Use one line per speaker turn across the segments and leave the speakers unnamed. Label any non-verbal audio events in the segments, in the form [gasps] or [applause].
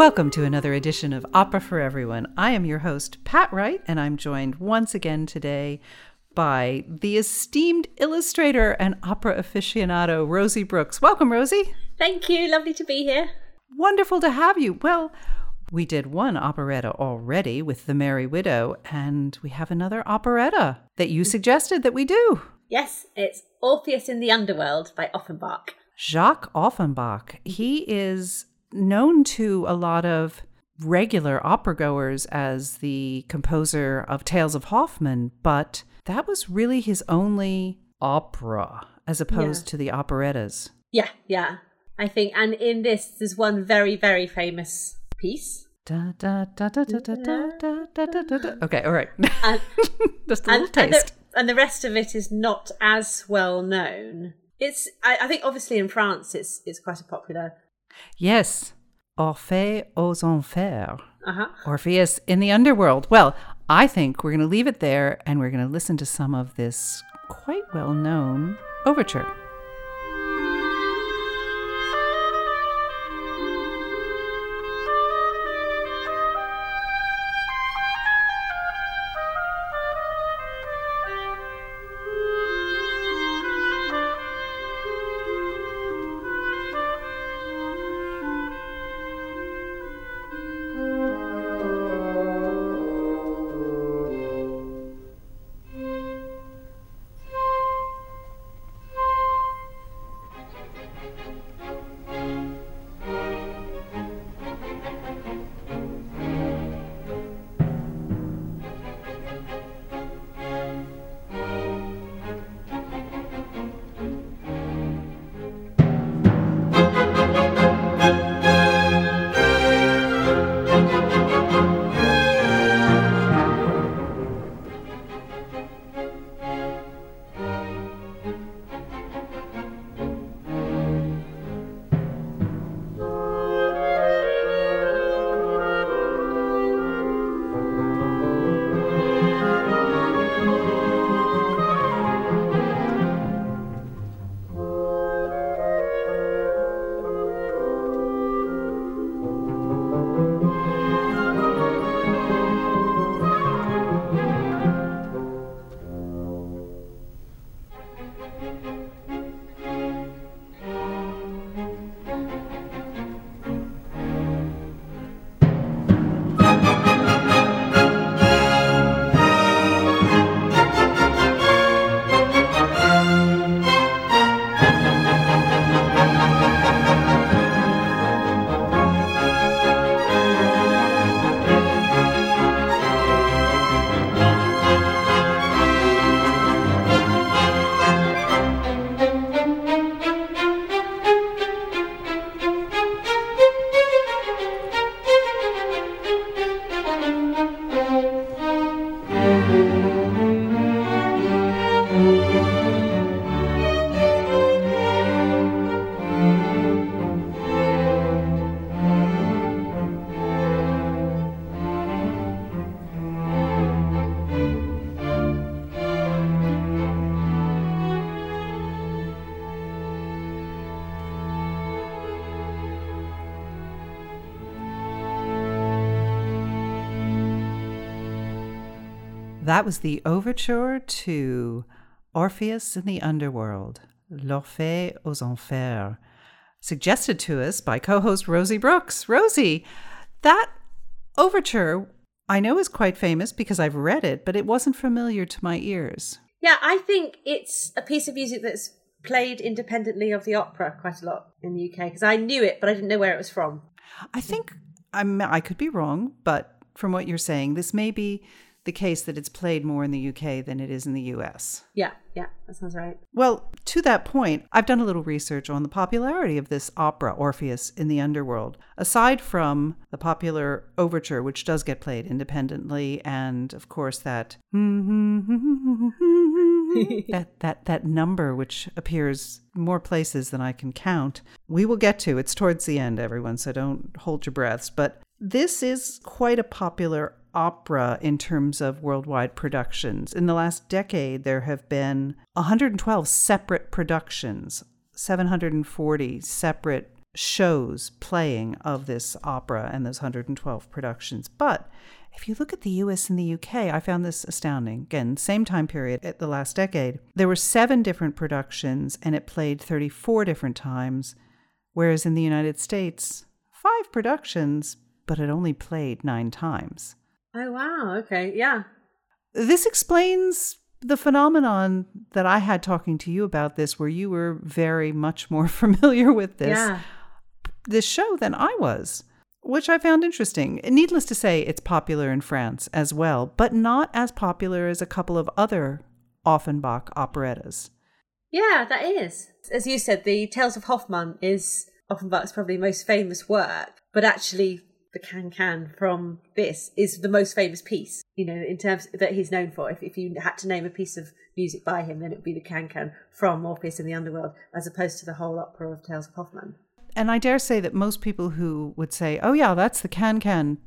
Welcome to another edition of Opera for Everyone. I am your host, Pat Wright, and I'm joined once again today by the esteemed illustrator and opera aficionado, Rosie Brooks. Welcome, Rosie.
Thank you. Lovely to be here.
Wonderful to have you. Well, we did one operetta already with The Merry Widow, and we have another operetta that you suggested that we do.
Yes, it's Orpheus in the Underworld by Offenbach.
Jacques Offenbach. He is known to a lot of regular opera goers as the composer of Tales of Hoffmann, but that was really his only opera as opposed
Yeah.
to the operettas.
Yeah, yeah. I think, and in this, there's one very, very famous piece.
Da, da, da, da, da, da, da, da, da, da, da, da. Okay, all right.
And,
Just a little
and, and, the,
taste.
and the rest of it is not as well known. It's, I, I think, obviously in France, it's it's quite a popular.
Yes. Orphée aux Enfers.
Uh huh.
Orpheus in the underworld. Well, I think we're going to leave it there and we're going to listen to some of this quite well known overture. That was the overture to Orpheus in the Underworld, L'Orphée aux Enfers, suggested to us by co host Rosie Brooks. Rosie, that overture I know is quite famous because I've read it, but it wasn't familiar to my ears.
Yeah, I think it's a piece of music that's played independently of the opera quite a lot in the UK because I knew it, but I didn't know where it was from.
I think I'm, I could be wrong, but from what you're saying, this may be the case that it's played more in the UK than it is in the US.
Yeah, yeah, that sounds right.
Well, to that point, I've done a little research on the popularity of this opera, Orpheus in the Underworld. Aside from the popular overture, which does get played independently, and of course that [laughs] that that that number which appears more places than I can count. We will get to. It's towards the end, everyone, so don't hold your breaths. But this is quite a popular opera in terms of worldwide productions. In the last decade, there have been 112 separate productions, 740 separate shows playing of this opera and those 112 productions. But if you look at the US and the UK, I found this astounding. Again, same time period at the last decade. There were seven different productions and it played 34 different times, whereas in the United States, five productions, but it only played nine times.
Oh, wow. Okay. Yeah.
This explains the phenomenon that I had talking to you about this, where you were very much more [laughs] familiar with this,
Yeah.
this show than I was, which I found interesting. Needless to say, it's popular in France as well, but not as popular as a couple of other Offenbach operettas.
Yeah, that is. As you said, the Tales of Hoffmann is Offenbach's probably most famous work, but actually the Can Can from this is the most famous piece, you know, in terms that he's known for. If, if you had to name a piece of music by him, then it would be the Can Can from Orpheus in the Underworld, as opposed to the whole opera of Tales of Hoffmann.
And I dare say that most people who would say, oh, yeah, that's the Can Can,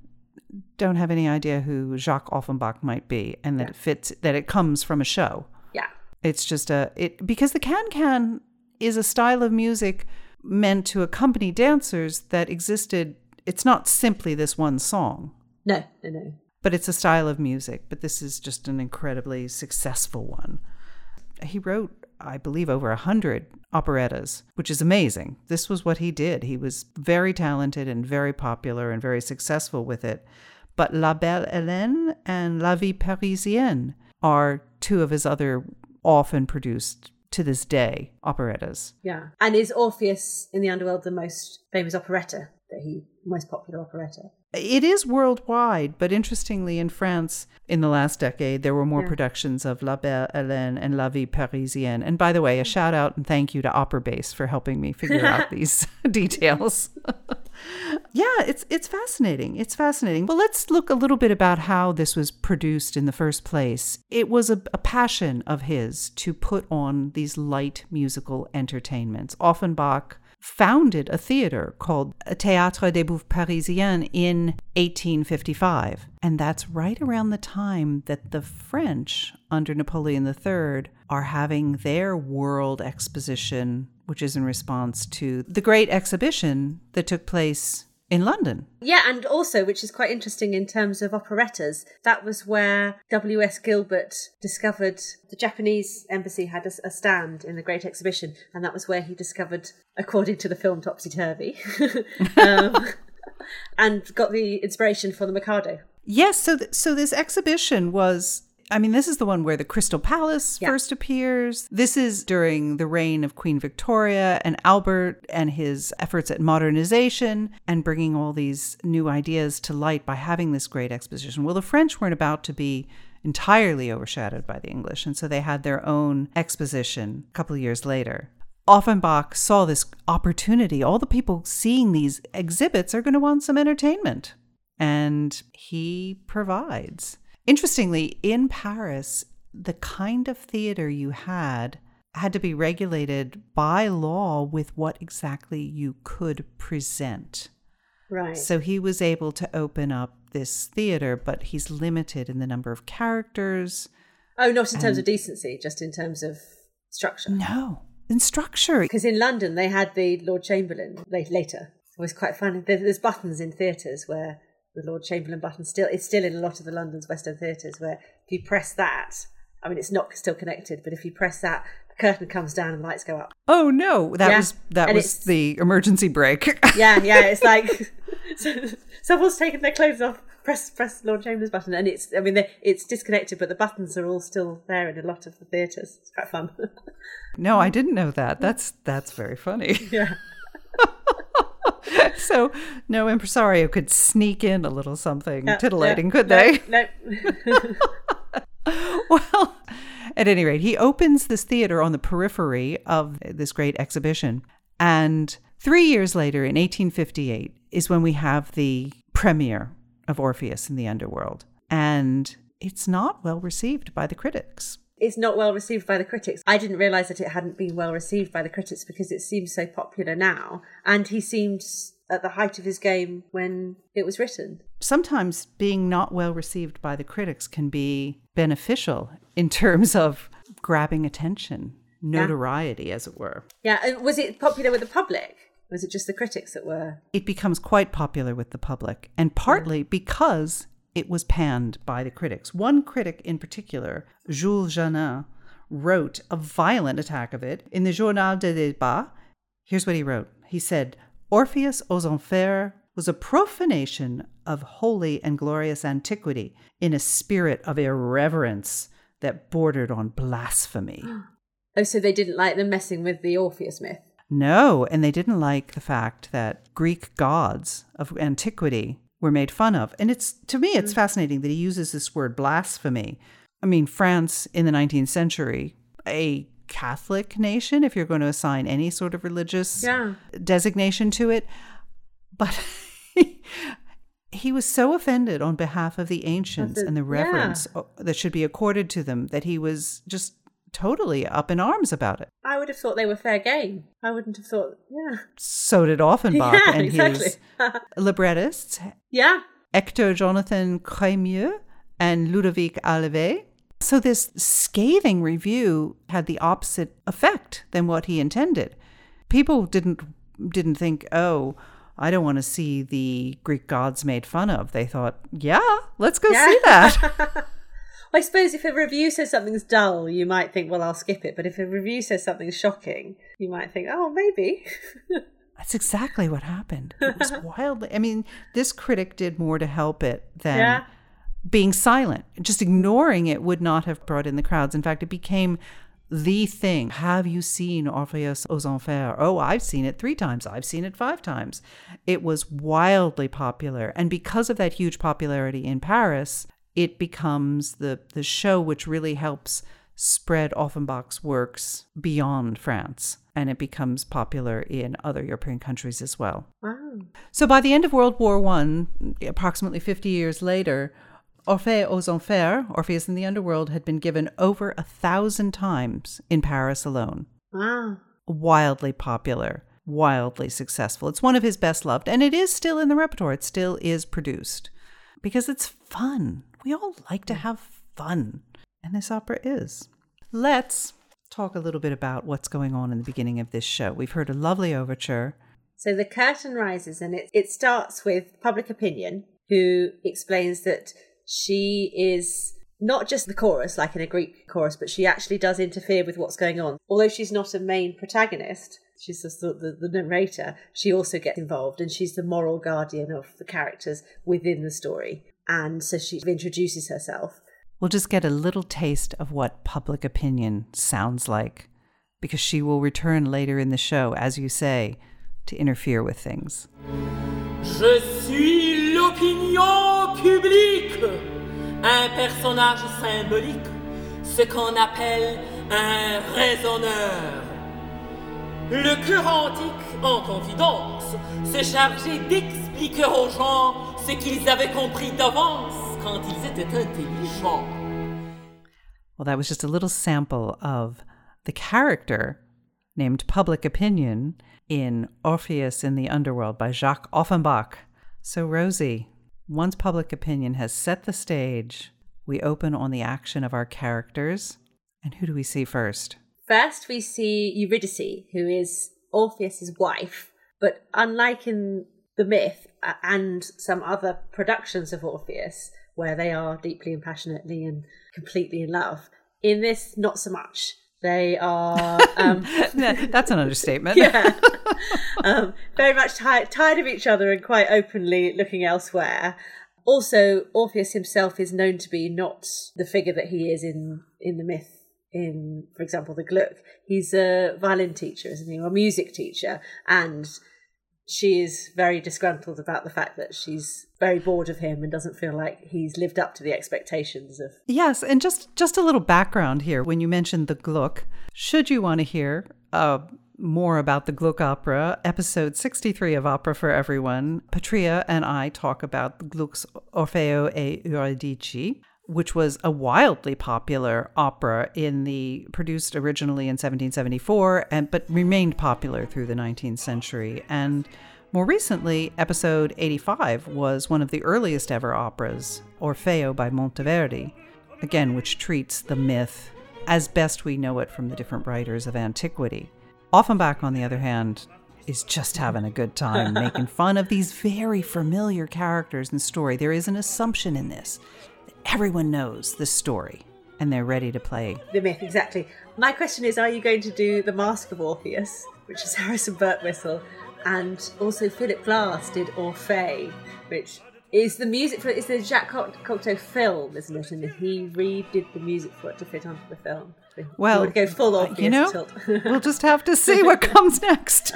don't have any idea who Jacques Offenbach might be and that
Yeah.
it fits, that it comes from a show.
Yeah.
It's just a it because the can can is a style of music meant to accompany dancers that existed. It's not simply this one song,
No, no, no.
but it's a style of music. But this is just an incredibly successful one. He wrote, I believe, over a hundred operettas, which is amazing. This was what he did. He was very talented and very popular and very successful with it. But La Belle Hélène and La Vie Parisienne are two of his other often produced to this day operettas.
Yeah. And is Orpheus in the Underworld the most famous operetta that he, most popular operetta?
It is worldwide, but interestingly, in France, in the last decade, there were more
Yeah.
productions of La Belle Hélène and La Vie Parisienne. And by the way, a mm. shout out and thank you to Operabase for helping me figure out [laughs] these [laughs] details. [laughs] yeah, it's it's fascinating. It's fascinating. Well, let's look a little bit about how this was produced in the first place. It was a, a passion of his to put on these light musical entertainments. Offenbach founded a theater called Théâtre des Bouffes Parisiennes in 1855. And that's right around the time that the French, under Napoleon III, are having their world exposition, which is in response to the great exhibition that took place in London.
Yeah, and also, which is quite interesting in terms of operettas, that was where W.S. Gilbert discovered the Japanese embassy had a, a stand in the Great Exhibition, and that was where he discovered, according to the film Topsy Turvy, [laughs] um, and got the inspiration for the Mikado.
Yes, so th- so this exhibition was I mean this is the one where the Crystal Palace
Yeah.
first appears. This is during the reign of Queen Victoria and Albert and his efforts at modernization and bringing all these new ideas to light by having this great exposition. Well, the French weren't about to be entirely overshadowed by the English, and so they had their own exposition a couple of years later. Offenbach saw this opportunity. All the people seeing these exhibits are going to want some entertainment and he provides. Interestingly, in Paris, the kind of theater you had had to be regulated by law with what exactly you could present.
Right.
So he was able to open up this theater, but he's limited in the number of characters.
oh, not in terms of decency, just in terms of structure.
No, in structure.
Because in London, they had the Lord Chamberlain later. It was quite funny. There's buttons in theatres where the Lord Chamberlain button still it's still in a lot of the London's West End theatres where if you press that, I mean it's not still connected, but if you press that, the curtain comes down and the lights go up.
Oh no, that
Yeah,
was that
and
was the emergency brake. [laughs]
Yeah, yeah, it's like [laughs] someone's taken their clothes off. Press press Lord Chamberlain's button, and it's I mean it's disconnected, but the buttons are all still there in a lot of the theatres. It's quite fun. [laughs]
no, I didn't know that. That's that's very funny.
yeah. [laughs]
so no impresario could sneak in a little something
Yeah,
titillating,
yeah.
could
No,
they?
No. [laughs] [laughs]
well, at any rate, he opens this theater on the periphery of this great exhibition. And three years later, in 1858, is when we have the premiere of Orpheus in the Underworld. And it's not well received by the critics.
It's not well received by the critics. I didn't realise that it hadn't been well received by the critics because it seems so popular now. And he seemed at the height of his game when it was written.
Sometimes being not well received by the critics can be beneficial in terms of grabbing attention, notoriety, as it were.
Yeah, and was it popular with the public? Was it just the critics that were?
It becomes quite popular with the public, and partly because it was panned by the critics. One critic in particular, Jules Janin, wrote a violent attack of it in the Journal des Débats. Here's what he wrote He said, Orpheus aux Enfers was a profanation of holy and glorious antiquity in a spirit of irreverence that bordered on blasphemy. [gasps]
Oh, so they didn't like them messing with the Orpheus myth.
No, and they didn't like the fact that Greek gods of antiquity were made fun of. And it's to me it's fascinating that he uses this word blasphemy. I mean, France in the 19th century, a Catholic nation if you're going to assign any sort of religious
Yeah.
designation to it. But [laughs] he was so offended on behalf of the ancients
the-
and the reverence uh, that should be accorded to them that he was just totally up in arms about it.
I would have thought they were fair game. I wouldn't have thought, yeah.
So did Offenbach [laughs]
Yeah,
and
exactly.
his [laughs] librettists,
yeah.
Hector Jonathan Crémieux and Ludovic Halévy. So this scathing review had the opposite effect than what he intended. People didn't didn't think, "Oh, I don't want to see the Greek gods made fun of." They thought, "Yeah, let's go see that." [laughs]
I suppose if a review says something's dull, you might think, well, I'll skip it. But if a review says something's shocking, you might think, oh, maybe. [laughs]
That's exactly what happened. It was [laughs] wildly. I mean, this critic did more to help it than
Yeah.
being silent. Just ignoring it would not have brought in the crowds. In fact, it became the thing. Have you seen Orpheus aux Enfers? Oh, I've seen it three times. I've seen it five times. It was wildly popular. And because of that huge popularity in Paris, it becomes the, the show which really helps spread Offenbach's works beyond France. And it becomes popular in other European countries as well.
wow.
So by the end of World War One, approximately 50 years later, Orphée aux Enfers, Orpheus in the Underworld, had been given over a thousand times in Paris alone.
Wow.
Wildly popular, wildly successful. It's one of his best loved, and it is still in the repertoire. It still is produced because it's fun. We all like to have fun, and this opera is. Let's talk a little bit about what's going on in the beginning of this show. We've heard a lovely overture.
So the curtain rises and it, it starts with public opinion, who explains that she is not just the chorus, like in a Greek chorus, but she actually does interfere with what's going on. Although she's not a main protagonist, she's just the, the, the narrator, she also gets involved and she's the moral guardian of the characters within the story. And so she introduces herself.
We'll just get a little taste of what public opinion sounds like because she will return later in the show, as you say, to interfere with things.
Je suis l'opinion publique, un personnage symbolique, ce qu'on appelle un raisonneur. Le cœur antique, en confidence, se chargeait d'expliquer aux gens ce qu'ils avaient compris d'avance quand ils étaient intelligents.
Well, that was just a little sample of the character named Public Opinion in Orpheus in the Underworld by Jacques Offenbach. So, Rosie, once Public Opinion has set the stage, we open on the action of our characters. And who do we see first?
First, we see Eurydice, who is Orpheus's wife, but unlike in the myth and some other productions of Orpheus, where they are deeply and passionately and completely in love, in this, not so much. They are [laughs] um,
That's an understatement. [laughs]
yeah, um, very much ti- tired of each other and quite openly looking elsewhere. Also, Orpheus himself is known to be not the figure that he is in in the myth. In, for example, the Gluck, he's a violin teacher, isn't he, or a music teacher, and she is very disgruntled about the fact that she's very bored of him and doesn't feel like he's lived up to the expectations of
Yes, and just just a little background here. When you mentioned the Gluck, should you want to hear uh, more about the Gluck opera, episode 63 of Opera for Everyone, Patria and I talk about Gluck's Orfeo e Euridice, which was a wildly popular opera in the produced originally in 1774 and but remained popular through the 19th century and more recently, episode 85 was one of the earliest ever operas, Orfeo by Monteverdi, again, which treats the myth as best we know it from the different writers of antiquity. Offenbach, on the other hand, is just having a good time [laughs] making fun of these very familiar characters and story. There is an assumption in this everyone knows the story and they're ready to play.
The myth, exactly. My question is are you going to do The Mask of Orpheus, which is [laughs] Harrison Birtwistle, and also Philip Glass did Orphée, which is the music for it's the Jacques Cocteau film, isn't it? And he redid the music for it to fit onto the film.
Well,
would go full uh, Orpheus
you know, [laughs] we'll just have to [laughs] see what comes next.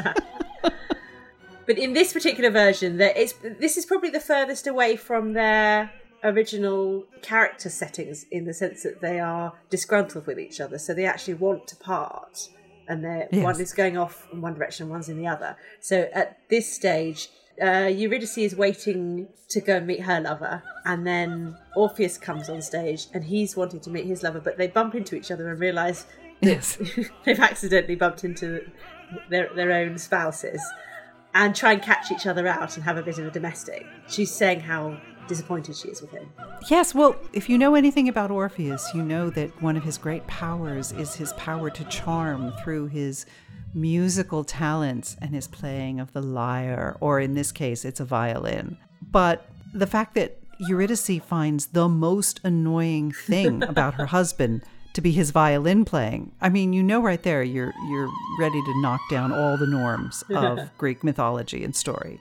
But in this particular version, that it's this is probably the furthest away from their original character settings in the sense that they are disgruntled with each other, so they actually want to part, and they're
Yes.
one is going off in one direction, and one's in the other. So at this stage, uh, Eurydice is waiting to go and meet her lover, and then Orpheus comes on stage, and he's wanting to meet his lover, but they bump into each other and realise
yes. [laughs]
they've accidentally bumped into their their own spouses and try and catch each other out and have a bit of a domestic. She's saying how disappointed she is with him.
Yes, well, if you know anything about Orpheus, you know that one of his great powers is his power to charm through his musical talents and his playing of the lyre, or in this case, it's a violin. But the fact that Eurydice finds the most annoying thing [laughs] about her husband to be his violin playing. I mean, you know right there you're you're ready to knock down all the norms of [laughs] Greek mythology and story.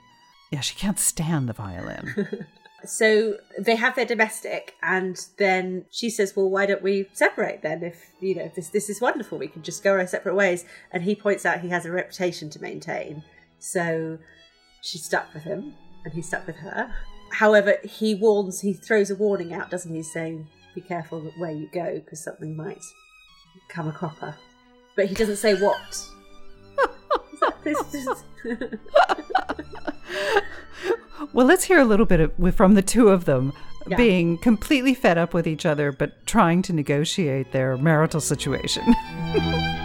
Yeah, she can't stand the violin. [laughs]
So they have their domestic, and then she says, "Well, why don't we separate then? If you know this this is wonderful, we can just go our separate ways." And he points out he has a reputation to maintain, so she's stuck with him, and he's stuck with her. However, he warns, he throws a warning out, doesn't he, saying, "Be careful where you go, because something might come a cropper." But he doesn't say what. [laughs] Just- [laughs]
Well, let's hear a little bit of, from the two of them
Yeah.
being completely fed up with each other, but trying to negotiate their marital situation. [laughs]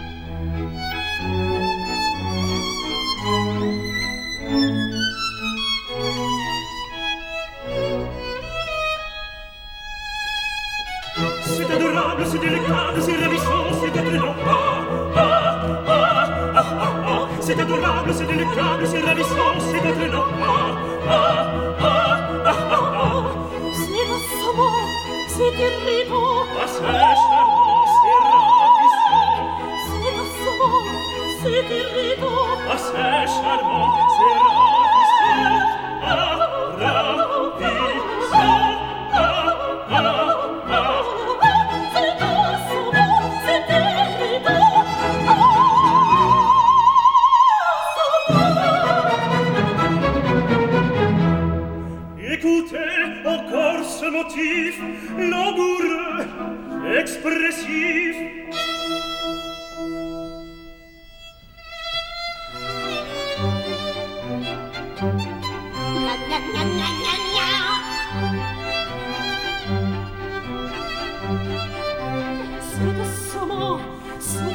c'est adorable, c'est délectable, c'est ravissant, c'est entraînant. Ah, ah, ah, ah, ah, ah. C'est
assommant, c'est irritant.
Ah, c'est charmant, c'est ravissant.
C'est assommant, c'est irritant.
Ah, c'est charmant, expressiv
C'est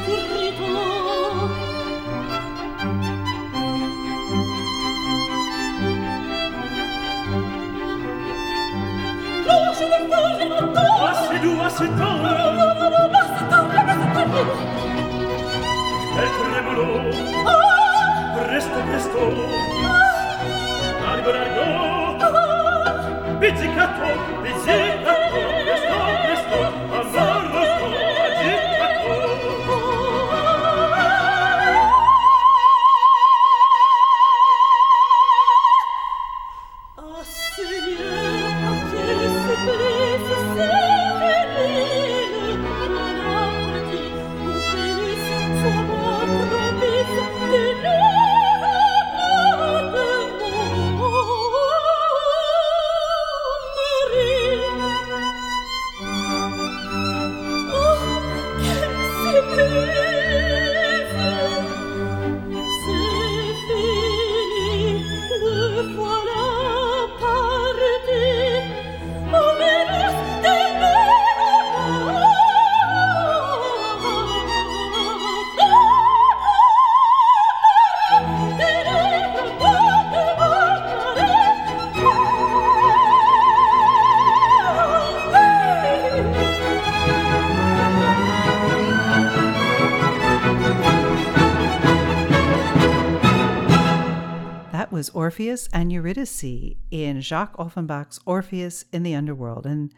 Orpheus and Eurydice in Jacques Offenbach's Orpheus in the Underworld. And,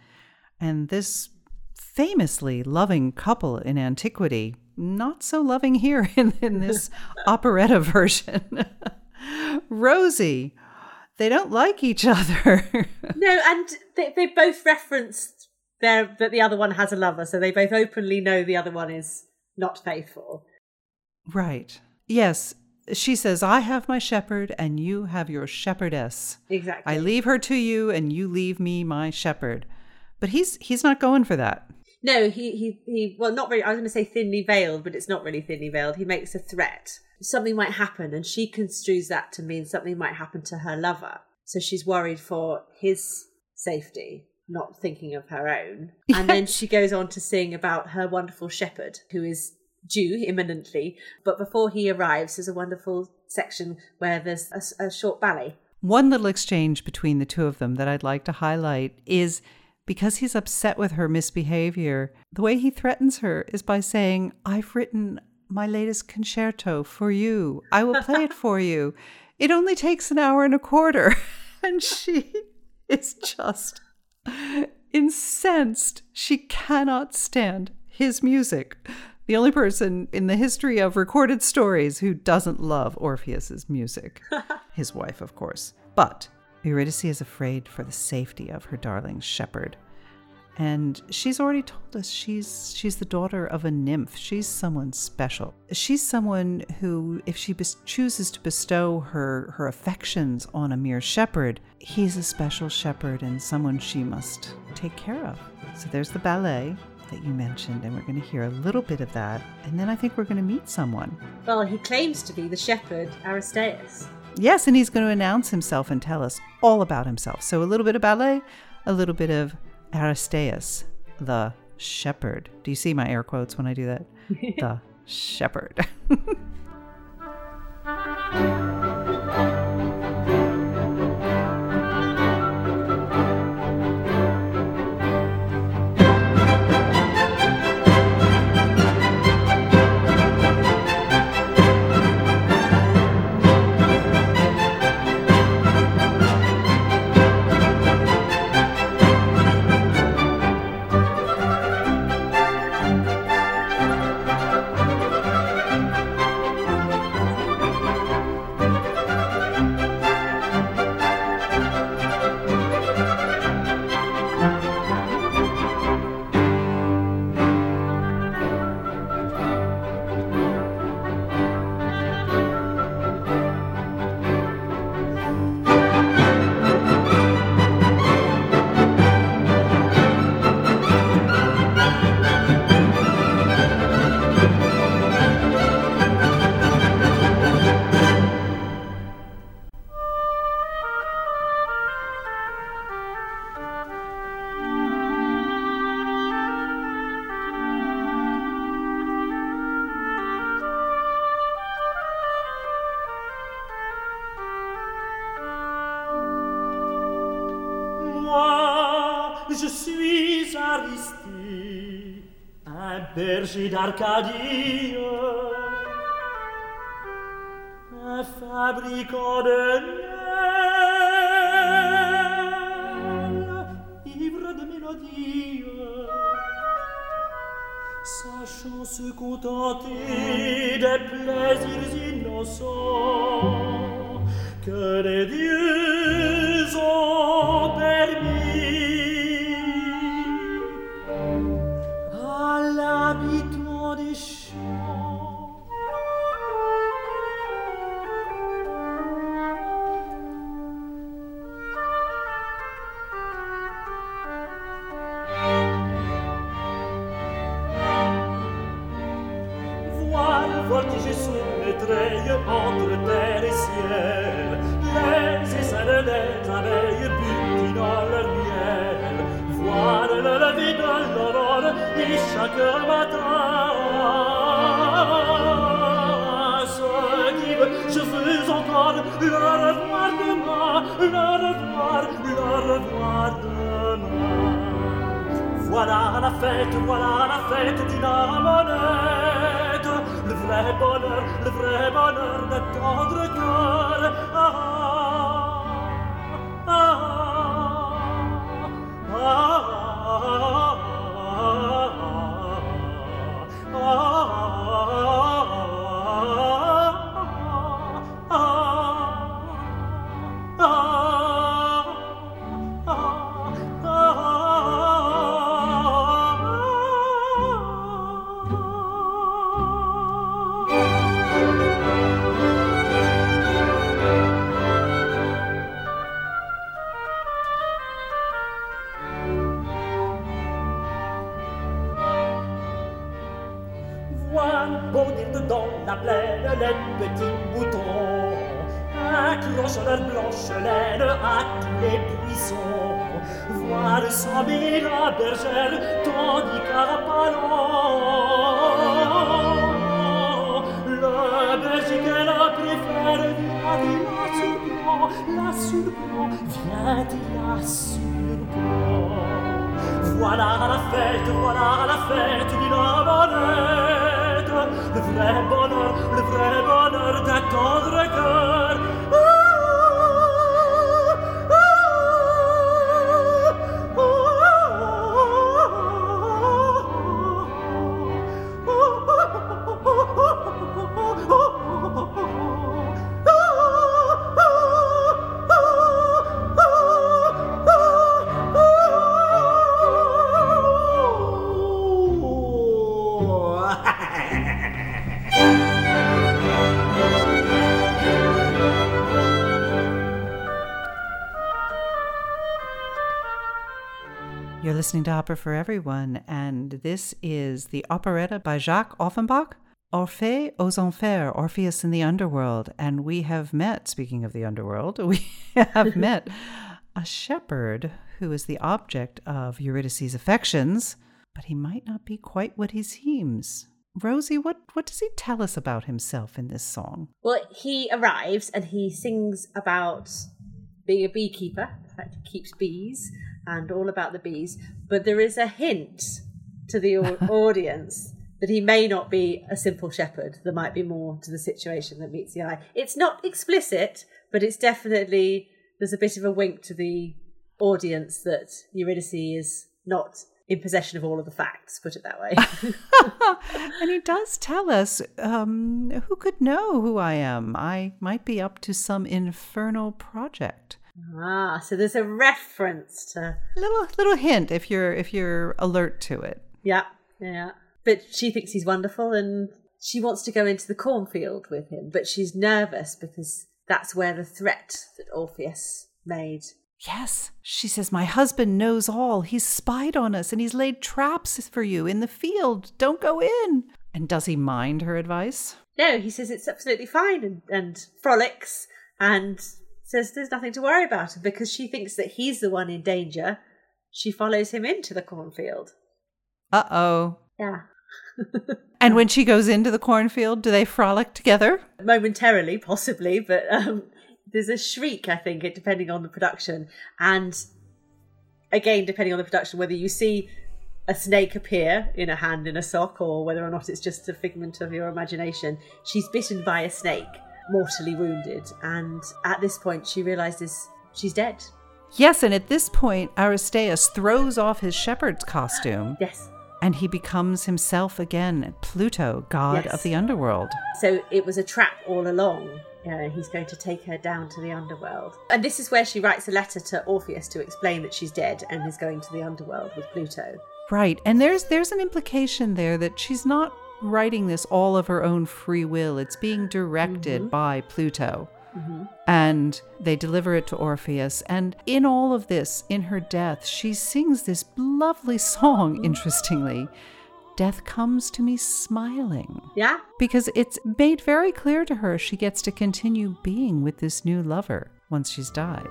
and this famously loving couple in antiquity, not so loving here [laughs] in, in this [laughs] operetta version. [laughs] Rosie, they don't like each other.
No, and they, they both referenced their, that the other one has a lover, so they both openly know the other one is not faithful.
right. Yes. She says, I have my shepherd and you have your shepherdess.
Exactly.
I leave her to you and you leave me my shepherd. But he's he's not going for that.
No, he, he, he, well, not really, I was going to say thinly veiled, but it's not really thinly veiled. He makes a threat. Something might happen, and she construes that to mean something might happen to her lover. So she's worried for his safety, not thinking of her own. And then [laughs] she goes on to sing about her wonderful shepherd, who is due imminently. But before he arrives, there's a wonderful section where there's a short ballet.
One little exchange between the two of them that I'd like to highlight is because he's upset with her misbehavior, the way he threatens her is by saying, I've written my latest concerto for you. I will play it for you. It only takes an hour and a quarter. [laughs] And she [laughs] is just incensed. She cannot stand his music. The only person in the history of recorded stories who doesn't love Orpheus's music. [laughs] His wife, of course. But Eurydice is afraid for the safety of her darling shepherd. And she's already told us she's she's the daughter of a nymph. She's someone special. She's someone who, if she bes- chooses to bestow her her affections on a mere shepherd, he's a special shepherd and someone she must take care of. So there's the ballet that you mentioned, and we're going to hear a little bit of that, and then I think we're going to meet someone.
Well, he claims to be the shepherd, Aristaeus.
Yes, and he's going to announce himself and tell us all about himself. So a little bit of ballet, a little bit of Aristaeus, the shepherd. Do you see my air quotes when I do that? [laughs] the shepherd. [laughs]
Versi d'Arcadia. E fabbrico de ivre de mélodie sachant se contenter des plaisirs innocents que les dieux Sabina Berger, tonica la parole. Le Belgique la préfère, viens-t'y là sur blanc, là sur blanc, viens-t'y là sur blanc. Voilà la fête, voilà la fête du bonheur, le vrai bonheur, le vrai bonheur d'un tendre
listening to Opera for Everyone, and this is the operetta by Jacques Offenbach, Orphée aux Enfers, Orpheus in the Underworld. And we have met, speaking of the underworld, [laughs] we have [laughs] met a shepherd who is the object of Eurydice's affections, but he might not be quite what he seems. Rosie, what, what does he tell us about himself in this song?
Well, he arrives and he sings about being a beekeeper. In fact, he keeps bees and all about the bees. But there is a hint to the [laughs] audience that he may not be a simple shepherd. There might be more to the situation that meets the eye. It's not explicit, but it's definitely there's a bit of a wink to the audience that Eurydice is not in possession of all of the facts. Put it that way. [laughs]
and he does tell us um, who could know who I am? I might be up to some infernal project.
Ah, so there's a reference to
Little little hint if you're if you're alert to it.
Yeah, yeah. But she thinks he's wonderful and she wants to go into the cornfield with him, but she's nervous because that's where the threat that Orpheus made.
Yes, she says, My husband knows all. He's spied on us and he's laid traps for you in the field. Don't go in. And does he mind her advice?
No, he says it's absolutely fine and, and frolics and says there's nothing to worry about. And because she thinks that he's the one in danger, she follows him into the cornfield.
Uh oh.
Yeah. [laughs]
And when she goes into the cornfield, do they frolic together?
momentarily, possibly, but um, there's a shriek, I think, it depending on the production. And again, depending on the production, whether you see a snake appear in a hand in a sock or whether or not it's just a figment of your imagination. She's bitten by a snake, mortally wounded, and at this point she realizes she's dead.
Yes, and at this point, Aristaeus throws off his shepherd's costume
Yes.
and he becomes himself again, Pluto, god
Yes.
of the underworld.
So it was a trap all along. Uh, he's going to take her down to the underworld. And this is where she writes a letter to Orpheus to explain that she's dead and is going to the underworld with Pluto.
Right. And there's there's an implication there that she's not writing this all of her own free will. It's being directed mm-hmm. by Pluto. Mm-hmm. And they deliver it to Orpheus. And in all of this, in her death, she sings this lovely song, mm-hmm. interestingly. Death comes to me smiling.
Yeah?
Because it's made very clear to her she gets to continue being with this new lover once she's died.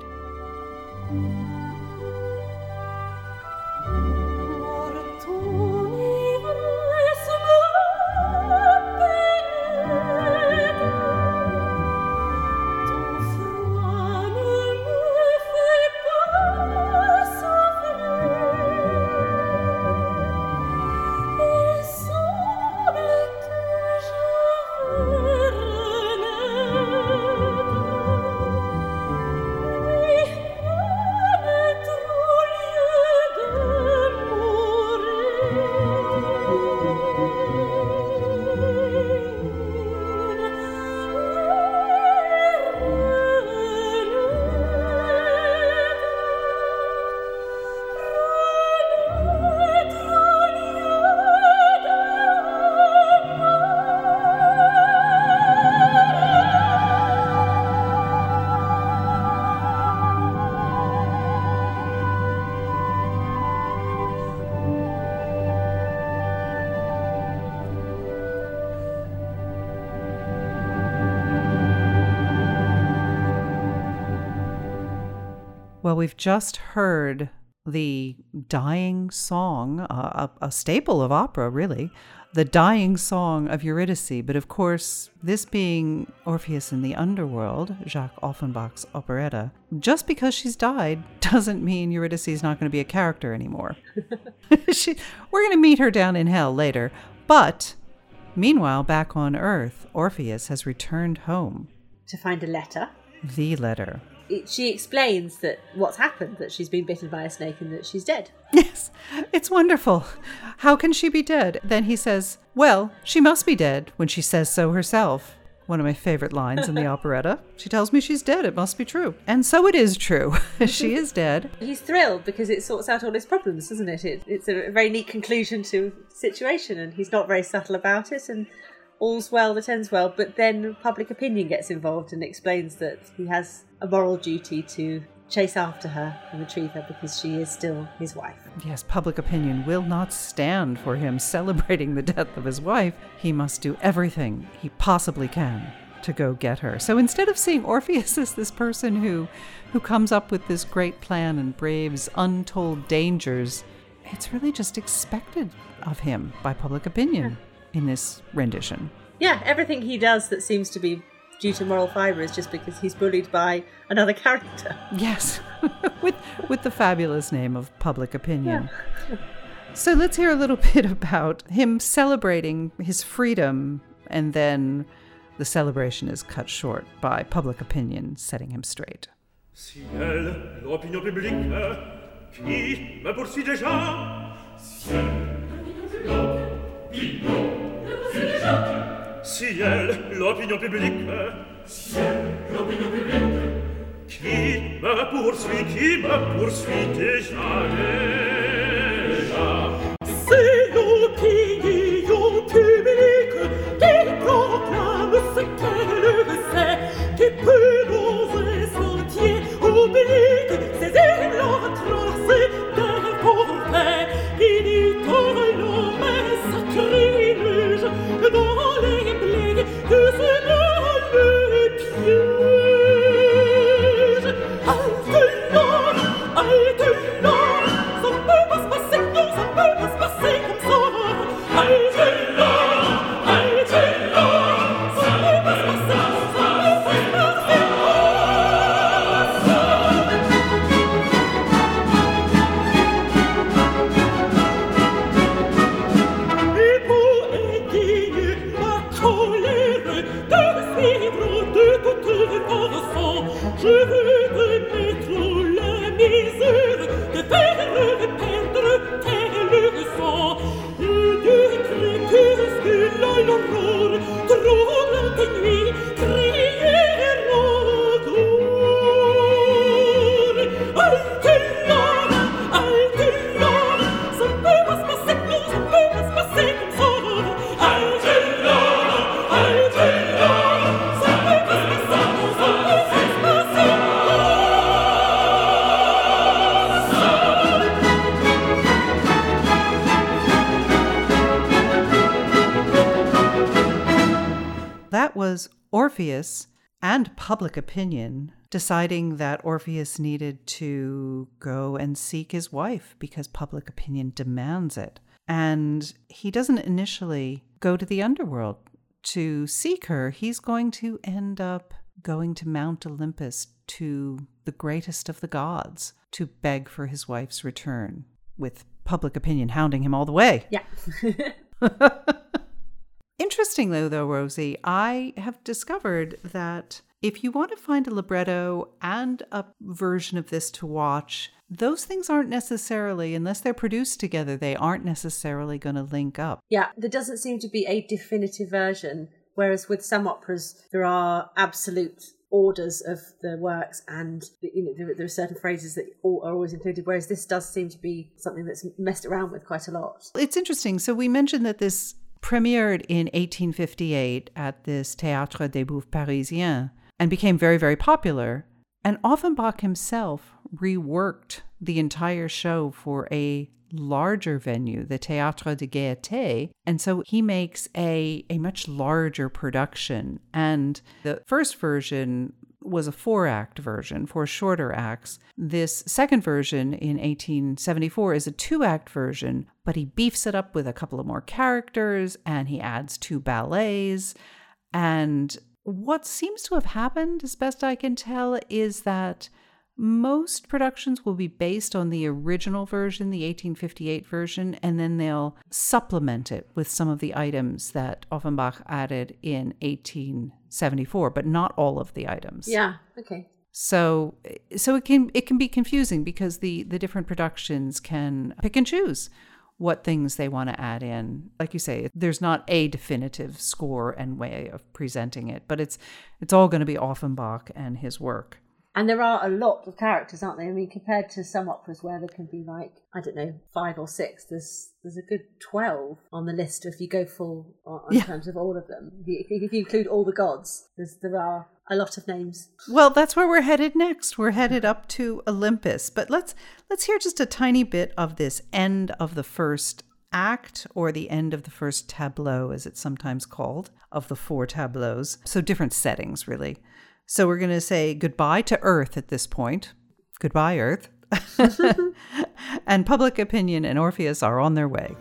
Well, we've just heard the dying song, uh, a, a staple of opera, really, the dying song of Eurydice. But of course, this being Orpheus in the Underworld, Jacques Offenbach's operetta, just because she's died [laughs] doesn't mean Eurydice is not going to be a character anymore. [laughs] she, we're going to meet her down in hell later. But meanwhile, back on Earth, Orpheus has returned home.
To find a letter.
The letter.
It, she explains that what's happened, that she's been bitten by a snake and that she's dead.
Yes, it's wonderful. How can she be dead? Then he says, Well, she must be dead when she says so herself. One of my favorite lines in the [laughs] operetta. She tells me she's dead. It must be true. And so it is true. [laughs] she is dead.
He's thrilled because it sorts out all his problems, doesn't it? it it's a very neat conclusion to situation, and he's not very subtle about it. And all's well that ends well. But then public opinion gets involved and explains that he has a moral duty to chase after her and retrieve her because she is still his wife.
Yes, public opinion will not stand for him [laughs] celebrating the death of his wife. He must do everything he possibly can to go get her. So instead of seeing Orpheus [laughs] as this person who who comes up with this great plan and braves untold dangers, it's really just expected of him by public opinion in this rendition.
Yeah, everything he does that seems to be due to moral fibre is just because he's bullied by another character.
Yes, [laughs] with with the fabulous name of public opinion. So let's hear a little [laughs] bit about him celebrating his freedom, and then the celebration is cut short by public opinion setting him straight.
Ciel, l'opinion publique, qui me poursuit déjà Ciel, l'opinion publique, qui me poursuit, qui me poursuit déjà.
C'est l'opinion publique qui proclame ce qu'elle sait, qui peut
public opinion deciding that Orpheus needed to go and seek his wife because public opinion demands it. And he doesn't initially go to the underworld to seek her. He's going to end up going to Mount Olympus to the greatest of the gods to beg for his wife's return, with public opinion hounding him all the way.
Yeah. [laughs] [laughs]
Interestingly, though, Rosie, I have discovered that if you want to find a libretto and a version of this to watch, those things aren't necessarily, unless they're produced together, they aren't necessarily going to link up.
Yeah, there doesn't seem to be a definitive version, whereas with some operas there are absolute orders of the works and you know there, there are certain phrases that all, are always included whereas this does seem to be something that's messed around with quite a lot
It's interesting. So we mentioned that this premiered in 1858 at this Théâtre des Bouffes Parisiens and became very, very popular. And Offenbach himself reworked the entire show for a larger venue, the Théâtre de Gaieté. And so he makes a, a much larger production. And the first version was a four act version, four shorter acts. This second version in 1874 is a two act version, but he beefs it up with a couple of more characters and he adds two ballets. And what seems to have happened, as best I can tell, is that most productions will be based on the original version, the 1858 version, and then they'll supplement it with some of the items that Offenbach added in 1874, but not all of the items.
Yeah. Okay.
So so it can it can be confusing because the the different productions can pick and choose what things they want to add in. Like you say, there's not a definitive score and way of presenting it, but it's it's all going to be Offenbach and his work.
And there are a lot of characters, aren't there? I mean, compared to some operas where there can be like I don't know five or six, there's there's a good twelve on the list if you go full on, in
Yeah.
terms of all of them. If you, if you include all the gods, there's, there are a lot of names.
Well, that's where we're headed next. We're headed up to Olympus. But let's let's hear just a tiny bit of this end of the first act or the end of the first tableau as it's sometimes called of the four tableaus. So different settings really. So we're going to say goodbye to Earth at this point. Goodbye Earth. [laughs] and public opinion and Orpheus are on their way.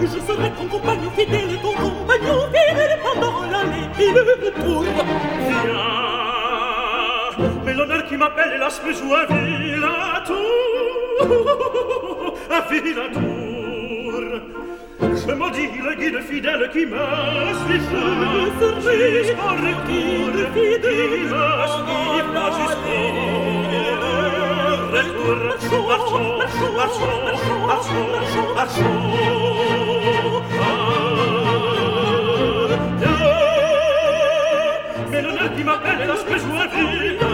Je serai ton compagnon fidèle ton compagnon fidèle pendant l'aller et le
ma belle la spesua vila tour à vila tour je maudis le guide fidèle qui m'a suivi jusqu'au retour qui m'a suivi jusqu'au retour marchons, marchons, marchons, marchons, marchons ah, yeah. mais le nez qui m'appelle la spesua
vila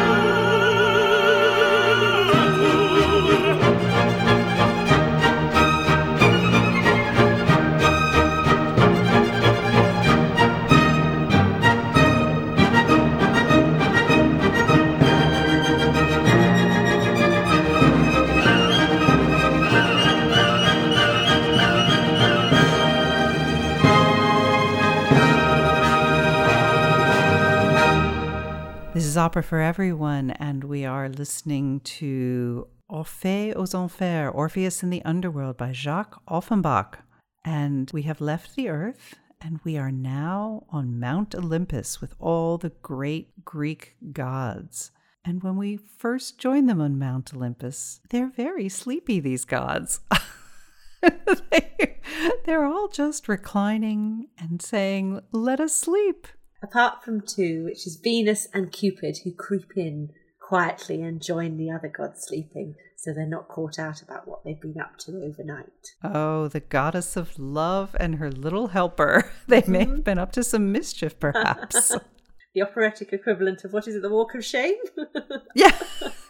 is Opera for Everyone, and we are listening to Orphée aux Enfers, Orpheus in the Underworld by Jacques Offenbach. And we have left the earth, and we are now on Mount Olympus with all the great Greek gods. And when we first join them on Mount Olympus, they're very sleepy, these gods. [laughs] They- they're all just reclining and saying, Let us sleep.
Apart from two, which is Venus and Cupid, who creep in quietly and join the other gods sleeping, so they're not caught out about what they've been up to overnight.
Oh, the goddess of love and her little helper. [laughs] They may mm-hmm. have been up to some mischief, perhaps. [laughs]
The operatic equivalent of what is it, the Walk of Shame? [laughs]
yeah.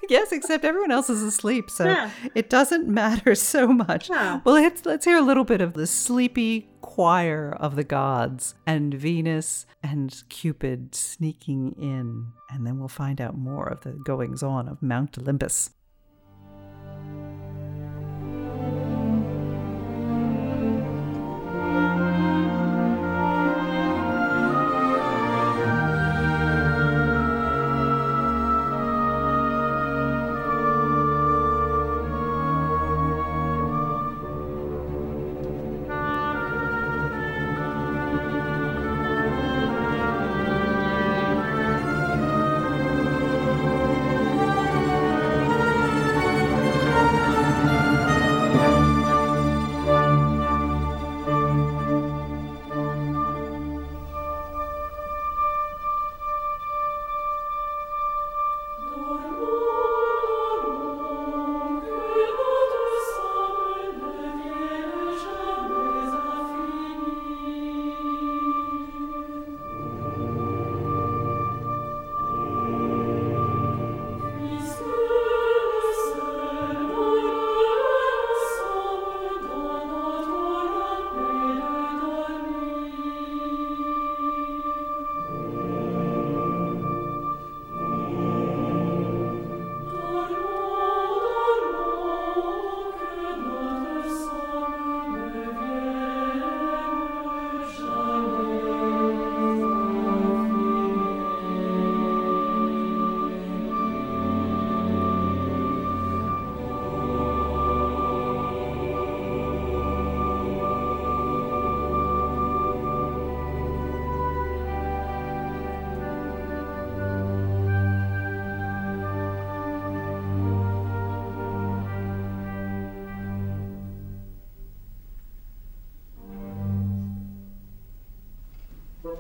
Yes, except everyone else is asleep, so
Yeah.
it doesn't matter [laughs] so much.
Yeah.
Well, let's, let's hear a little bit of the sleepy choir of the gods and Venus and Cupid sneaking in, and then we'll find out more of the goings on of Mount Olympus.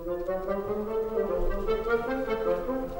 Thank you.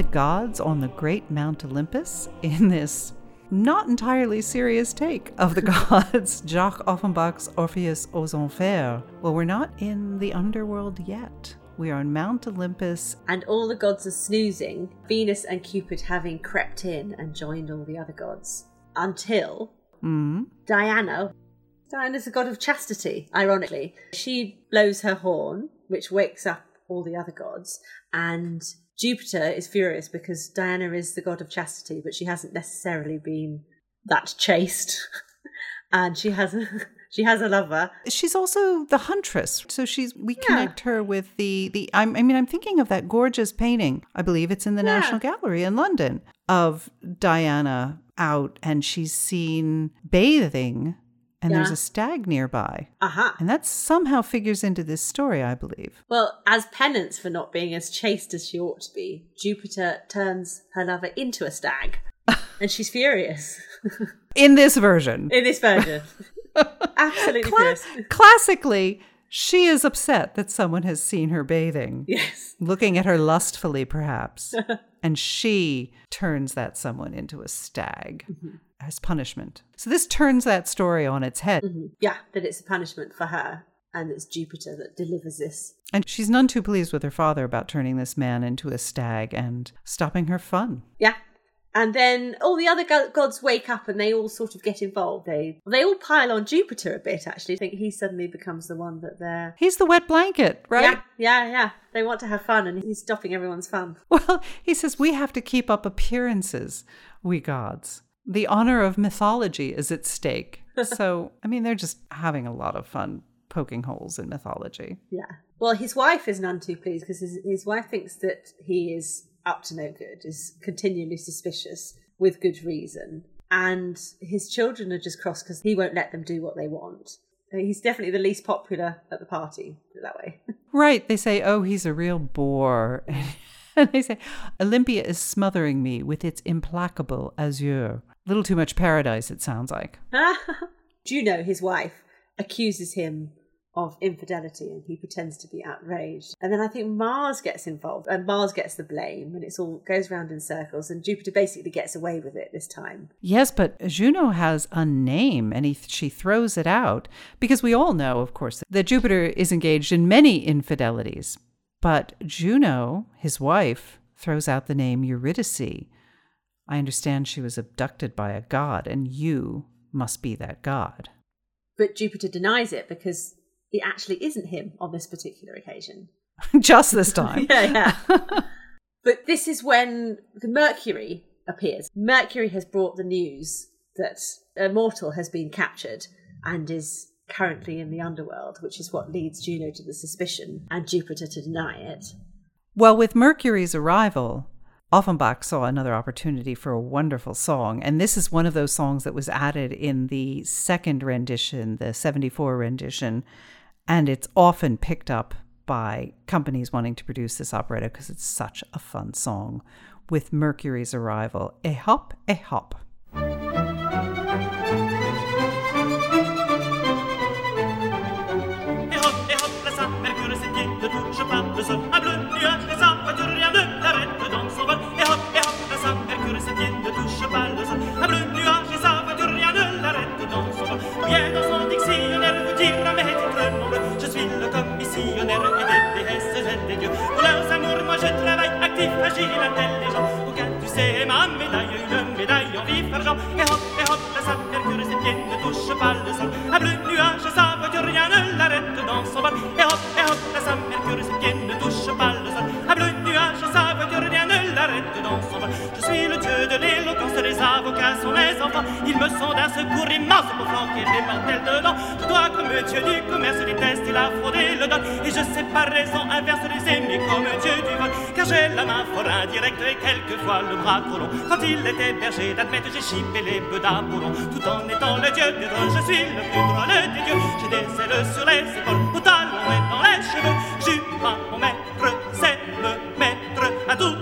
The gods on the great Mount Olympus in this not entirely serious take of the [laughs] gods, Jacques Offenbach's Orpheus aux Enfers. Well, we're not in the underworld yet. We are on Mount Olympus.
And all the gods are snoozing, Venus and Cupid having crept in and joined all the other gods. Until
Mm,
Diana. Diana's a god of chastity, ironically. She blows her horn, which wakes up all the other gods, and Jupiter is furious because Diana is the god of chastity, but she hasn't necessarily been that chaste. [laughs] and she has a [laughs] she has a lover.
She's also the huntress, so she's we
Yeah.
connect her with the the. I'm, I mean, I'm thinking of that gorgeous painting. I believe it's in the
Yeah.
National Gallery in London of Diana out, and she's seen bathing, and there's a stag nearby,
Aha.
and that somehow figures into this story, I believe.
Well, as penance for not being as chaste as she ought to be, Jupiter turns her lover into a stag. [laughs] and she's furious [laughs]
In this version,
in this version. [laughs] Absolutely
Cla-
furious.
classically, she is upset that someone has seen her bathing.
Yes.
looking at her lustfully, perhaps. and she turns that someone into a stag mm-hmm. As punishment. So this turns that story on its head. Mm-hmm.
Yeah, that it's a punishment for her. And it's Jupiter that delivers this.
And she's none too pleased with her father about turning this man into a stag and stopping her fun.
Yeah. And then all the other gods wake up and they all sort of get involved. They they all pile on Jupiter a bit, actually. I think he suddenly becomes the one that they're.
He's the wet blanket, right?
Yeah, yeah, yeah. They want to have fun and he's stopping everyone's fun.
Well, [laughs] he says we have to keep up appearances, we gods. The honor of mythology is at stake. [laughs] so, I mean, they're just having a lot of fun poking holes in mythology.
Yeah. Well, his wife is none too pleased because his, his wife thinks that he is up to no good, is continually suspicious with good reason. And his children are just cross because he won't let them do what they want. He's definitely the least popular at the party, that way. [laughs]
Right. They say, oh, he's a real bore. [laughs] and they say, Olympia is smothering me with its implacable azure. Little too much paradise, it sounds like. [laughs]
Juno, his wife, accuses him of infidelity and he pretends to be outraged. And then I think Mars gets involved and Mars gets the blame and it's all goes round in circles and Jupiter basically gets away with it this time.
Yes, but Juno has a name and he, she throws it out because we all know, of course, that Jupiter is engaged in many infidelities. But Juno, his wife, throws out the name Eurydice. I understand she was abducted by a god, and you must be that god.
but Jupiter denies it because it actually isn't him on this particular occasion. [laughs]
Just this time. [laughs]
Yeah, yeah. [laughs] but this is when the Mercury appears. Mercury has brought the news that a mortal has been captured and is currently in the underworld, which is what leads Juno to the suspicion and Jupiter to deny it.
Well, with Mercury's arrival, Offenbach saw another opportunity for a wonderful song. And this is one of those songs that was added in the second rendition, the 74 rendition. And it's often picked up by companies wanting to produce this operetta because it's such a fun song. With Mercury's arrival, a hop, a hop.
Actif, agile, intelligent. Aucun, tu sais, ma médaille, une médaille en vif argent. Et hop, et hop, là ça, Mercure ses pieds ne touche pas le sol. Un bleu nuage sa voiture, rien ne l'arrête dans son vol. Et hop, et hop, là ça, Mercure ses pieds ne touche pas le sol. Un bleu nuage sa voiture, rien ne l'arrête dans son vol. Je suis le dieu de l'éloquence, les avocats sont mes enfants. Ils me sont d'un secours les mortels dedans. Je dois, comme dieu du commerce, détester la fraude et le don. Et je sais par raison inverse les aimer comme dieu du vol. Car j'ai la main fort indirecte et quelquefois le bras trop long. Quand il était berger d'admettre, j'ai chippé les bœufs d'Apollon. Tout en étant le dieu des drôles, je suis le plus drôle des dieux. J'ai des ailes sur les épaules, au talon et dans les cheveux. Jura mon maître, c'est le maître à toute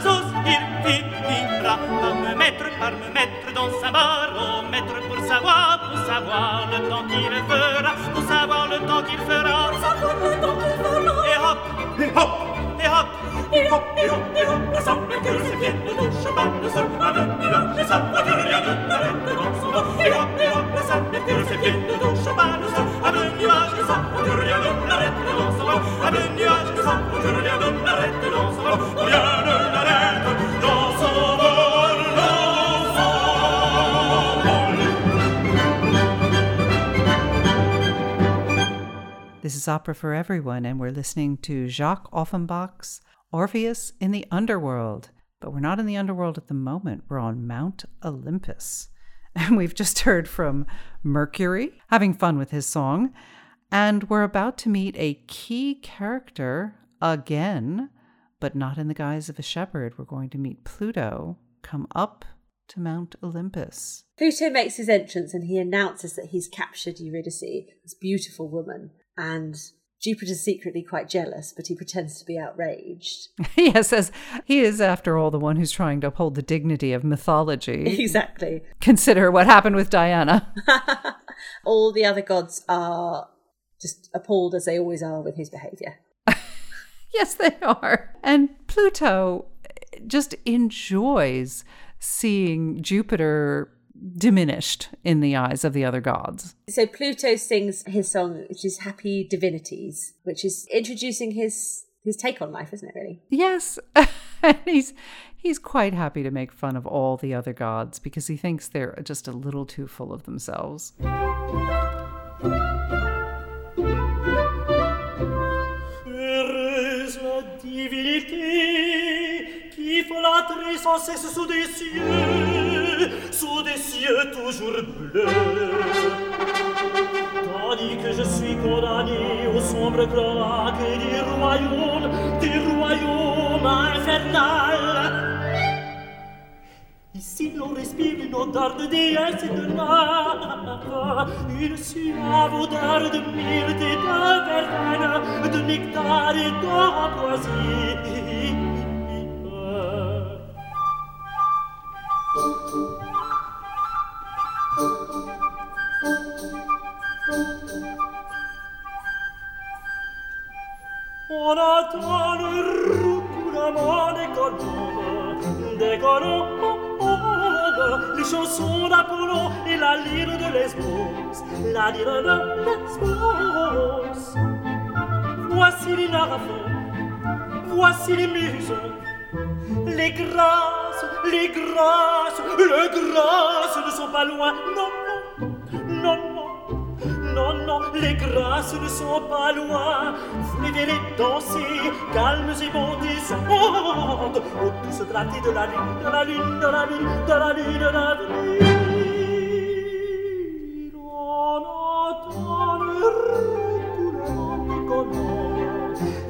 sauce. Il finira par me mettre, par me mettre dans sa baromètre pour savoir, pour savoir le temps qu'il fera, pour savoir le temps qu'il fera. Et hop,
Et hop,
et hop,
et hop, et hop, et hop, la sang, Mercure ses pieds ne touche pas le sol. Un bleu nuage et sa voiture, rien ne l'arrête dans son vol. Et hop, et hop, la sang, Mercure ses pieds ne touche pas le sol. Un bleu nuage et sa voiture, rien ne l'arrête dans son vol. Un bleu nuage et sa voiture, rien ne l'arrête dans son vol. Rien ne
This is Opera for Everyone, and we're listening to Jacques Offenbach's Orpheus in the Underworld. But we're not in the underworld at the moment, we're on Mount Olympus. [laughs] And we've just heard from Mercury having fun with his song. And we're about to meet a key character again, but not in the guise of a shepherd. We're going to meet Pluto come up to Mount Olympus.
Pluto makes his entrance and he announces that he's captured Eurydice, this beautiful woman. And Jupiter's secretly quite jealous, but he pretends to be outraged. [laughs]
yes, as he is, after all, the one who's trying to uphold the dignity of mythology. [laughs]
exactly.
Consider what happened with Diana. [laughs]
All the other gods are just appalled as they always are with his behaviour.
yes, they are. And Pluto just enjoys seeing Jupiter diminished in the eyes of the other gods.
So Pluto sings his song, which is Happy Divinities, which is introducing his his take on life, isn't it? Really?
Yes, [laughs] and he's he's quite happy to make fun of all the other gods because he thinks they're just a little too full of themselves.
Sous des cieux, des toujours bleus. Tandis que je suis condamné aux sombres cloaques du royaume, du royaume infernal. Ici l'on respire une odeur de déesse et de lave, une suave odeur de myrte et de de nectar et d'ambroisie. On entend le roucoulement des colombes, des colombes, les chansons d'Apollon et la lyre de Lesbos, la lyre de Lesbos. Voici les narrateurs, voici les musons, les grâces, les grâces, les grâces ne sont pas loin, non. Grâces ne sont pas loin. Vous les danser, calmes et bondisantes, au douce clarté de la lune, de la lune, de la lune, de la lune.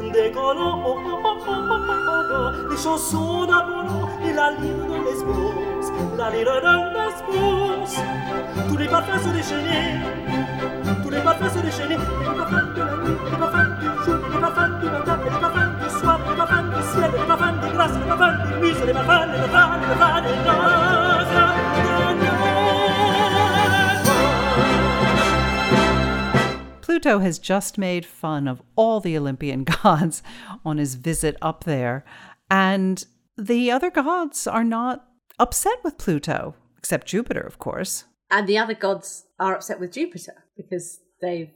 On décollant, oh, oh, oh, oh, oh, oh, oh, les chansons d'Apollon et la lyre de Lesbos, la lyre de. Tous les parfums se déchaîner, tous les parfums se déchaîner, les parfums de la nuit, les parfums du jour, les parfums du matin, les parfums du soir, les parfums du ciel, les parfums des grâces, les parfums des muses, les parfums, les parfums, les parfums des grâces.
Pluto has just made fun of all the Olympian [laughs] gods on his visit up there, and the other gods are not upset with Pluto, except Jupiter, of course.
And the other gods are upset with Jupiter because they've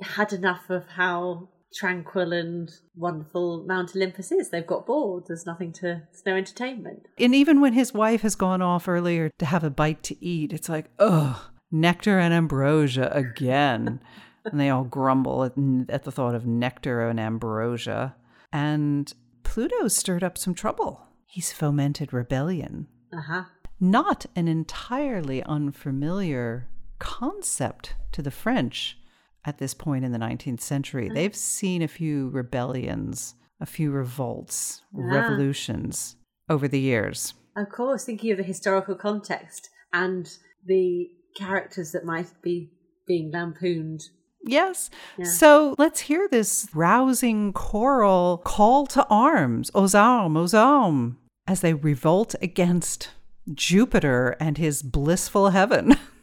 had enough of how tranquil and wonderful Mount Olympus is. They've got bored. There's nothing to, there's no entertainment.
And even when his wife has gone off earlier to have a bite to eat, it's like, ugh, nectar and ambrosia again. [laughs] and they all grumble at, at the thought of nectar and ambrosia. And Pluto stirred up some trouble. He's fomented rebellion.
Uh huh.
Not an entirely unfamiliar concept to the French at this point in the 19th century. Hmm. They've seen a few rebellions, a few revolts, ah. revolutions over the years.
Of course, thinking of the historical context and the characters that might be being lampooned.
Yes. So let's hear this rousing choral call to arms, aux armes, aux armes, as they revolt against Jupiter and his blissful heaven. [laughs]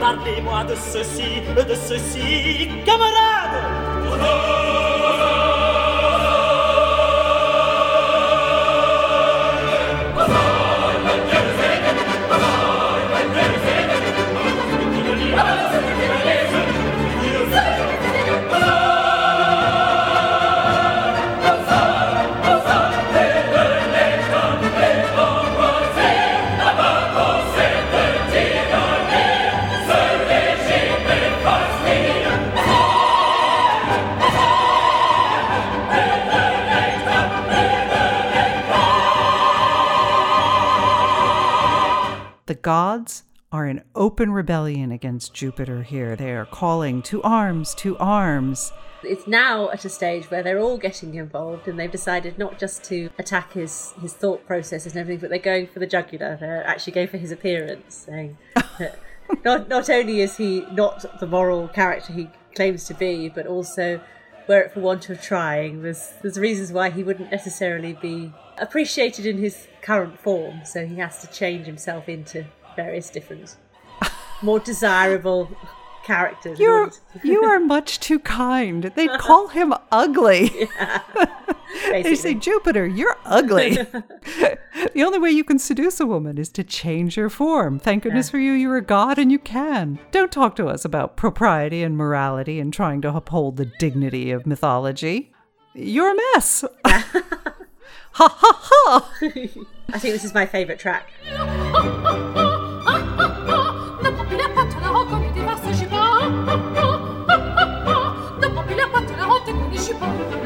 Parlez-moi de ceci, de ceci, camarades.
Gods are in open rebellion against Jupiter here. They are calling to arms, to arms.
It's now at a stage where they're all getting involved and they've decided not just to attack his, his thought processes and everything, but they're going for the jugular. They're actually going for his appearance, saying that [laughs] not, not only is he not the moral character he claims to be, but also, were it for want of trying, there's, there's reasons why he wouldn't necessarily be appreciated in his current form, so he has to change himself into various different, more desirable characters.
You're you [laughs] are much too kind. They'd call him ugly. [laughs] [laughs] they say. Jupiter, you're ugly. the only way you can seduce a woman is to change your form. Thank goodness for you, you're a god and you can. Don't talk to us about propriety and morality and trying to uphold the dignity of mythology. You're a mess. ha ha ha.
I think this is my favourite track.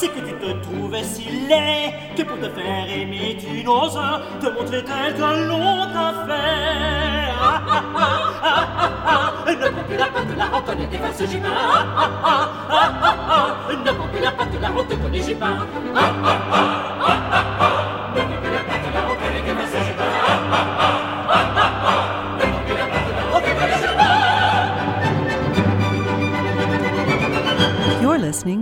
C'est que tu te trouvais si laid Que pour te faire aimer tu n'oses Te montrer tel que l'on t'a fait Ah, ah, ah, ah, ah, ah. Ne prends plus la patte on connaît tes farces Jupin Ah. Ne prends plus la patte là, on te connaît ah, ah, ah, ah,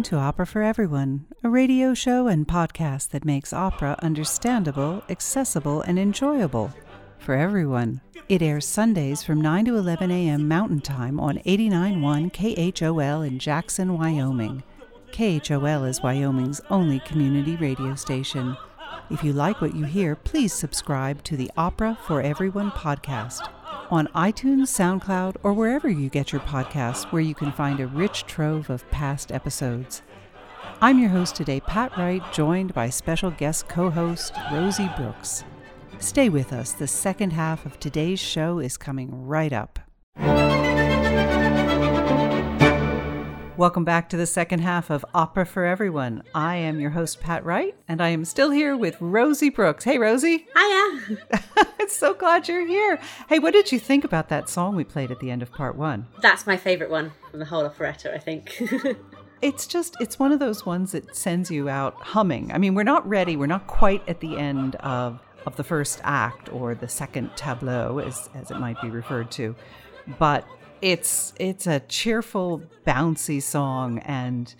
to Opera for Everyone, a radio show and podcast that makes opera understandable, accessible, and enjoyable for everyone. It airs Sundays from 9 to 11 a.m. Mountain Time on 89.1 KHOL in Jackson, Wyoming. KHOL is Wyoming's only community radio station. If you like what you hear, please subscribe to the Opera for Everyone podcast on iTunes, SoundCloud, or wherever you get your podcasts, where you can find a rich trove of past episodes. I'm your host today, Pat Wright, joined by special guest co host Rosie Brooks. Stay with us, the second half of today's show is coming right up. Welcome back to the second half of Opera for Everyone. I am your host, Pat Wright, and I am still here with Rosie Brooks. Hey, Rosie.
Hiya. [laughs]
I'm so glad you're here. Hey, what did you think about that song we played at the end of part one?
That's my favourite one from the whole operetta, I think. [laughs]
It's just, it's one of those ones that sends you out humming. I mean, we're not ready, we're not quite at the end of, of the first act or the second tableau, as, as it might be referred to, but it's it's a cheerful, bouncy song and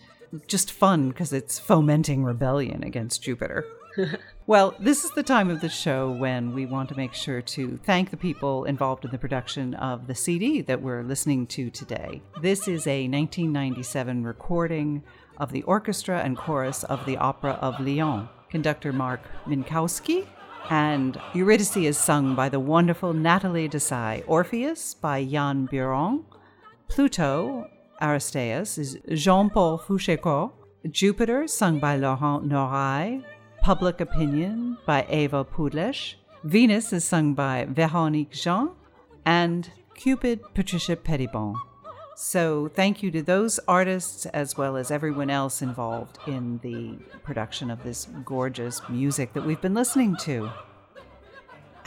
just fun because it's fomenting rebellion against Jupiter. [laughs] Well, this is the time of the show when we want to make sure to thank the people involved in the production of the CD that we're listening to today. This is a 1997 recording of the orchestra and chorus of the Opera of Lyon. Conductor Marc Minkowski and Eurydice is sung by the wonderful Natalie Dessay. Orpheus by Yann Beuron. Pluto, Aristaeus, is Jean Paul Fouchécourt. Jupiter, sung by Laurent Naouri. Public Opinion by Ewa Podleś. Venus is sung by Véronique Gens. And Cupid, Patricia Petibon. So, thank you to those artists as well as everyone else involved in the production of this gorgeous music that we've been listening to.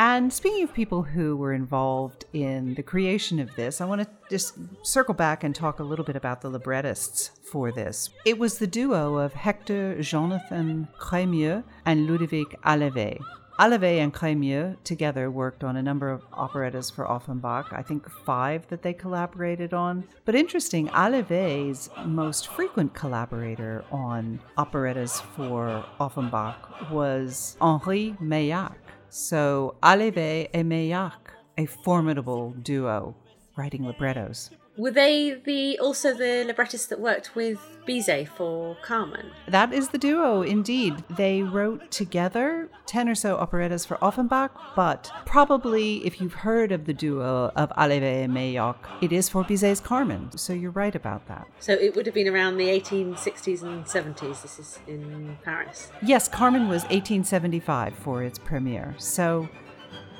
And speaking of people who were involved in the creation of this, I want to just circle back and talk a little bit about the librettists for this. It was the duo of Hector Jonathan Crémieux and Ludovic Halévy. Halévy and Crémieux together worked on a number of operettas for Offenbach, I think five that they collaborated on. But interesting, Halévy's most frequent collaborator on operettas for Offenbach was Henri Meilhac. So Halévy and Meilhac, a formidable duo writing librettos.
Were they the also the librettists that worked with Bizet for Carmen?
That is the duo, indeed. They wrote together 10 or so operettas for Offenbach, but probably if you've heard of the duo of Halévy and Meilhac, it is for Bizet's Carmen. So you're right about that.
So it would have been around the 1860s and 70s. This is in Paris.
Yes, Carmen was 1875 for its premiere. So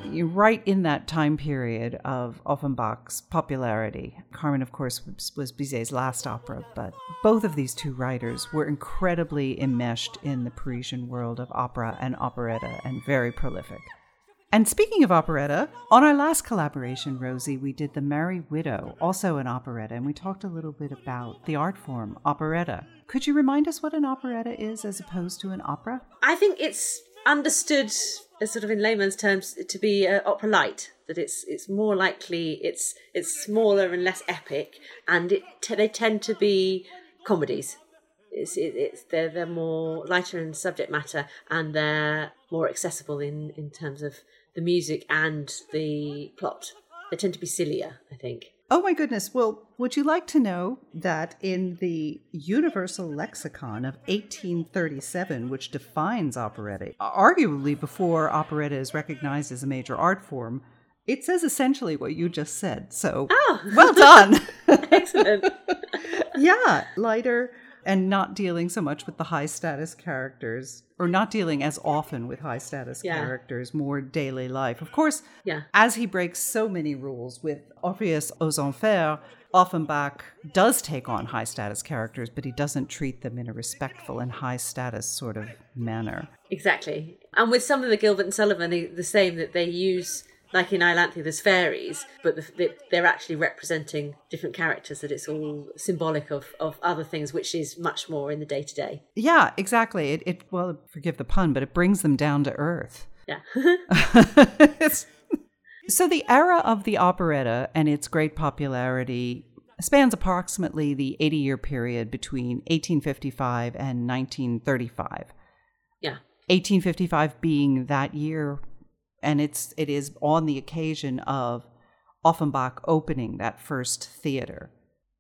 right in that time period of Offenbach's popularity. Carmen, of course, was, Bizet's last opera, but both of these two writers were incredibly enmeshed in the Parisian world of opera and operetta and very prolific. And speaking of operetta, on our last collaboration, Rosie, we did The Merry Widow, also an operetta, and we talked a little bit about the art form, operetta. Could you remind us what an operetta is as opposed to an opera?
I think it's understood, sort of in layman's terms, to be uh, opera light. That it's it's more likely it's it's smaller and less epic, and it t- they tend to be comedies. It's it, it's they're they're more lighter in subject matter, and they're more accessible in in terms of the music and the plot. They tend to be sillier, I think.
Oh my goodness. Well, would you like to know that in the Universal Lexicon of 1837, which defines operetta, arguably before operetta is recognized as a major art form, it says essentially what you just said. So,
Oh.
well done. [laughs]
Excellent. [laughs]
yeah, lighter and not dealing so much with the high status characters or not dealing as often with high status
Yeah.
characters, more daily life. Of course,
Yeah.
as he breaks so many rules with Orpheus aux Enfers, Offenbach does take on high status characters, but he doesn't treat them in a respectful and high status sort of manner.
Exactly. And with some of the Gilbert and Sullivan, the, the same that they use, like in Iolanthe, there's fairies, but the, the, they're actually representing different characters, that it's all symbolic of, of other things, which is much more in the day to day.
Yeah, exactly. It, it well, forgive the pun, but it brings them down to earth.
Yeah. [laughs] [laughs]
So the era of the operetta and its great popularity spans approximately the 80 year period between 1855 and 1935.
yeah.
1855 being that year and it's it is on the occasion of Offenbach opening that first theater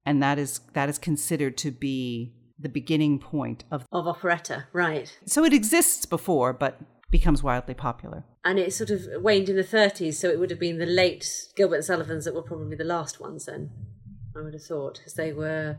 and that is that is considered to be the beginning point of
Of operetta, right.
so it exists before but becomes wildly popular
And it sort of waned in the 30s, so it would have been the late Gilbert and Sullivans that were probably the last ones then, I would have thought, because they were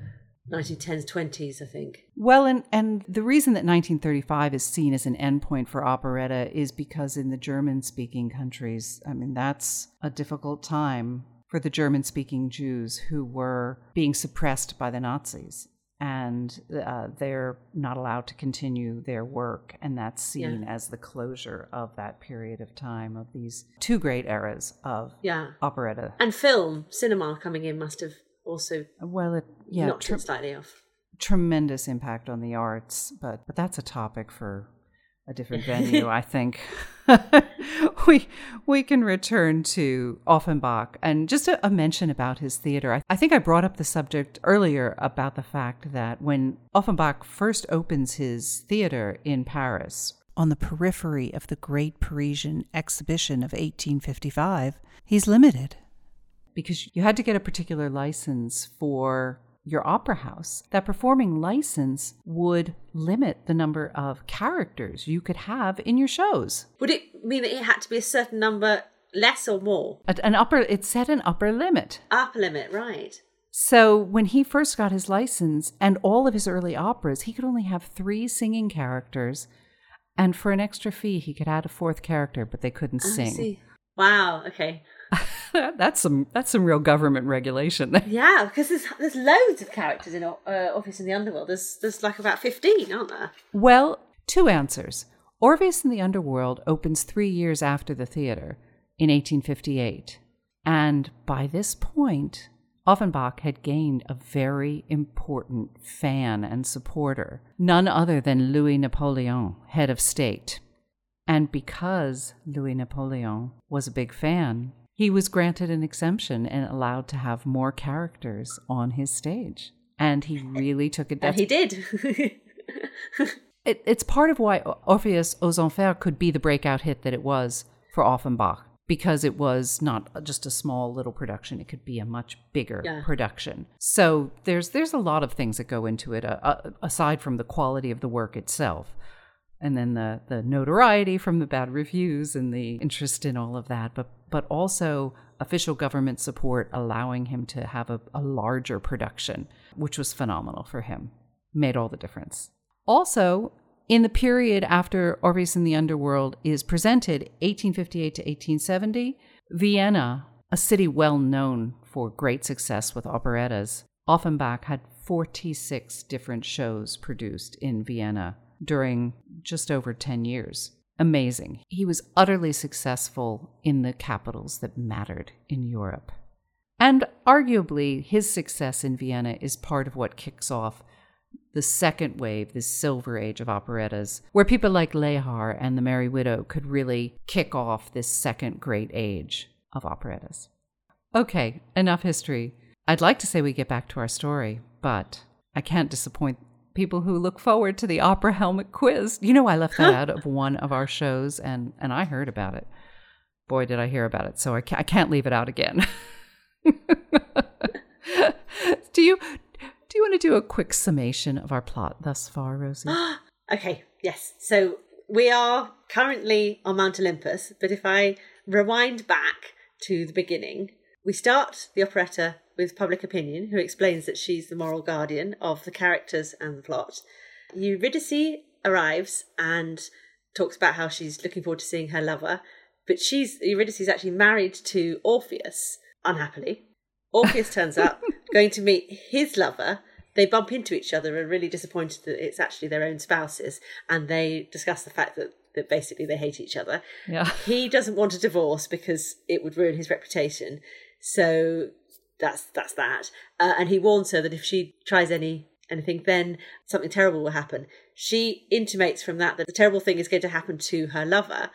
1910s, 20s, I think.
Well, and, and the reason that 1935 is seen as an endpoint for operetta is because in the German speaking countries, I mean, that's a difficult time for the German speaking Jews who were being suppressed by the Nazis. And uh, they're not allowed to continue their work. And that's seen as the closure of that period of time of these two great eras of
Yeah.
operetta.
And film, cinema coming in must have also
Well, it, yeah,
knocked
tr-
it slightly off.
tremendous impact on the arts, but but that's a topic for a different [laughs] venue, I think. [laughs] we we can return to Offenbach and just a, a mention about his theater. I, I think I brought up the subject earlier about the fact that when Offenbach first opens his theater in Paris, on the periphery of the Great Parisian Exhibition of 1855, he's limited because you had to get a particular license for your opera house. That performing license would limit the number of characters you could have in your shows.
Would it mean that it had to be a certain number less or more?
An upper it set an upper limit.
Upper limit, right.
So when he first got his license and all of his early operas, he could only have 3 singing characters and for an extra fee he could add a fourth character but they couldn't oh,
I
sing.
see. Wow, okay. [laughs] [laughs]
that's some that's some real government regulation. there.
Yeah, because there's there's loads of characters in uh, Orpheus in the Underworld. There's there's like about fifteen, aren't there?
Well, two answers. Orpheus in the Underworld opens three years after the theater in 1858. And by this point, Offenbach had gained a very important fan and supporter, none other than Louis Napoleon, head of state. And because Louis Napoleon was a big fan, he was granted an exemption and allowed to have more characters on his stage. And he really took it.
And he did. [laughs]
It, it's part of why Orpheus aux Enfers could be the breakout hit that it was for Offenbach because it was not just a small little production; it could be a much bigger
Yeah.
production. So there's there's a lot of things that go into it, uh, uh, aside from the quality of the work itself, and then the the notoriety from the bad reviews and the interest in all of that, but but also official government support allowing him to have a, a larger production, which was phenomenal for him, made all the difference. Also, in the period after Orpheus in the Underworld is presented, 1858 to 1870, Vienna, a city well known for great success with operettas, Offenbach had 46 different shows produced in Vienna during just over 10 years. Amazing. He was utterly successful in the capitals that mattered in Europe. And arguably, his success in Vienna is part of what kicks off the second wave, this silver age of operettas, where people like Lehar and The Merry Widow could really kick off this second great age of operettas. Okay, enough history. I'd like to say we get back to our story, but I can't disappoint people who look forward to the opera helmet quiz. You know, I left that out of one of our shows, and and I heard about it. Boy, did I hear about it! So I can't, I can't leave it out again. [laughs] do you do you want to do a quick summation of our plot thus far, Rosie? [gasps]
Okay, yes. So we are currently on Mount Olympus, but if I rewind back to the beginning, we start the operetta with Public Opinion, who explains that she's the moral guardian of the characters and the plot. Eurydice arrives and talks about how she's looking forward to seeing her lover, but she's Eurydice is actually married to Orpheus, unhappily. Orpheus [laughs] turns up, going to meet his lover. They bump into each other and are really disappointed that it's actually their own spouses, and they discuss the fact that, that basically they hate each other.
Yeah.
He doesn't want a divorce because it would ruin his reputation. So that's that's that. Uh, and he warns her that if she tries any anything, then something terrible will happen. She intimates from that that the terrible thing is going to happen to her lover.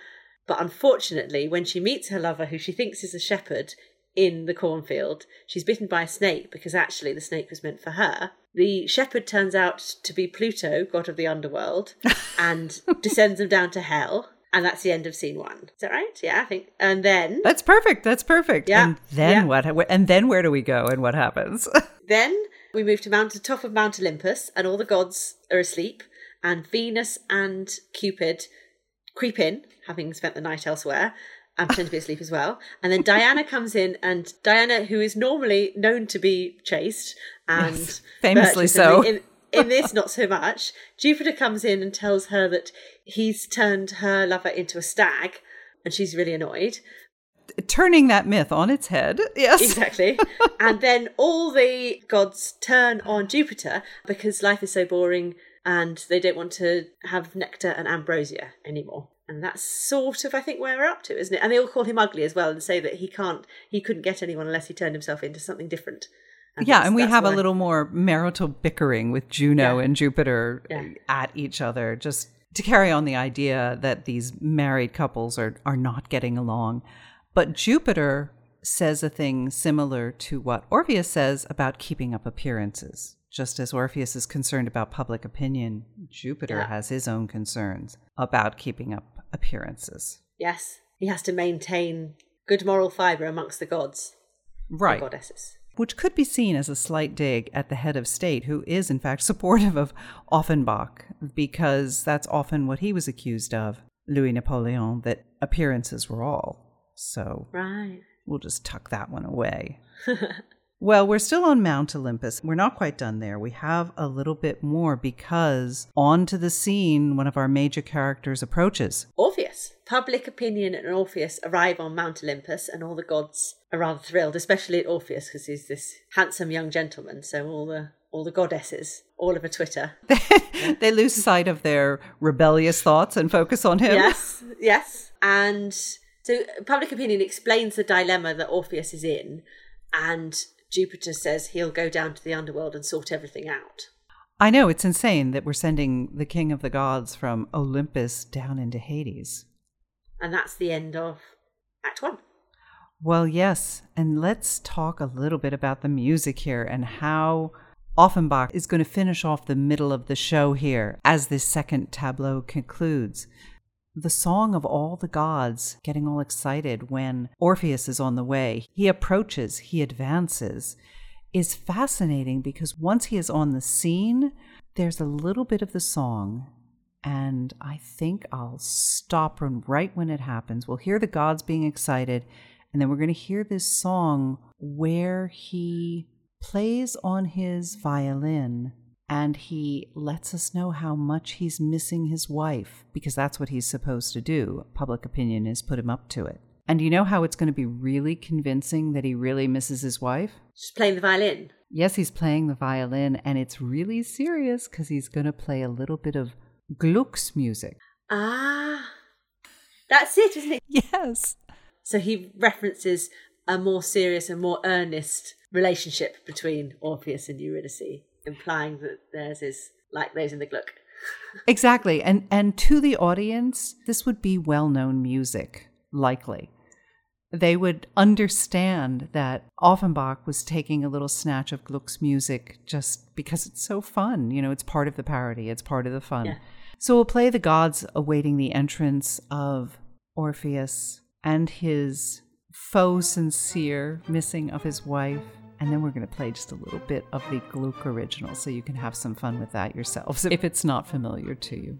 But unfortunately, when she meets her lover, who she thinks is a shepherd in the cornfield, she's bitten by a snake because actually the snake was meant for her. The shepherd turns out to be Pluto, god of the underworld, [laughs] and descends them down to hell. And that's the end of scene one. Is that right? Yeah, I think. And then
That's perfect. That's perfect.
Yeah,
And then
yeah.
what? And then where do we go and what happens? [laughs]
Then we move to Mount, the top of Mount Olympus, and all the gods are asleep, and Venus and Cupid creep in, having spent the night elsewhere, and pretend to be asleep as well. And then Diana [laughs] comes in, and Diana, who is normally known to be chaste and
Yes, famously so.
In, in this, not so much. Jupiter comes in and tells her that he's turned her lover into a stag, and she's really annoyed.
Turning that myth on its head. Yes.
Exactly. and then all the gods turn on Jupiter because life is so boring and they don't want to have nectar and ambrosia anymore. And that's sort of, I think, where we're up to, isn't it? And they all call him ugly as well and say that he can't, he couldn't get anyone unless he turned himself into something different.
Yeah, and we have a little more marital bickering with Juno
Yeah.
and Jupiter
Yeah.
at each other, just to carry on the idea that these married couples are, are not getting along. But Jupiter says a thing similar to what Orpheus says about keeping up appearances. Just as Orpheus is concerned about public opinion, Jupiter
Yeah.
has his own concerns about keeping up appearances.
Yes, he has to maintain good moral fibre amongst the gods,
Right.
the goddesses.
Which could be seen as a slight dig at the head of state, who is in fact [laughs] supportive of Offenbach, because that's often what he was accused of, Louis Napoleon, that appearances were all. So
Right.
we'll just tuck that one away. [laughs] well, we're still on Mount Olympus. We're not quite done there. We have a little bit more because onto the scene, one of our major characters approaches.
Orpheus. Public opinion and Orpheus arrive on Mount Olympus, and all the gods are rather thrilled, especially at Orpheus because he's this handsome young gentleman. So all the all the goddesses, all over Twitter. [laughs]
they lose sight of their rebellious thoughts and focus on him.
yes, yes. And so public opinion explains the dilemma that Orpheus is in, and Jupiter says he'll go down to the underworld and sort everything out.
I know it's insane that we're sending the king of the gods from Olympus down into Hades.
And that's the end of Act One.
Well, yes, and let's talk a little bit about the music here and how Offenbach is going to finish off the middle of the show here as this second tableau concludes. The song of all the gods getting all excited when Orpheus is on the way. He approaches, he advances, is fascinating because once he is on the scene, there's a little bit of the song and I think I'll stop right when it happens. We'll hear the gods being excited, and then we're going to hear this song where he plays on his violin and he lets us know how much he's missing his wife because that's what he's supposed to do. Public opinion has put him up to it. And you know how it's going to be really convincing that he really misses his wife?
Just playing the violin.
Yes, he's playing the violin, and it's really serious because he's going to play a little bit of Gluck's music.
Ah. That's it, isn't it?
Yes.
So he references a more serious and more earnest relationship between Orpheus and Eurydice, implying that theirs is like those in the Gluck. [laughs]
Exactly. And and to the audience, this would be well-known music, likely. They would understand that Offenbach was taking a little snatch of Gluck's music just because it's so fun. You know, it's part of the parody, it's part of the fun.
Yeah.
So we'll play the gods awaiting the entrance of Orpheus and his faux sincere missing of his wife. And then we're going to play just a little bit of the Gluck original so you can have some fun with that yourselves if it's not familiar to you.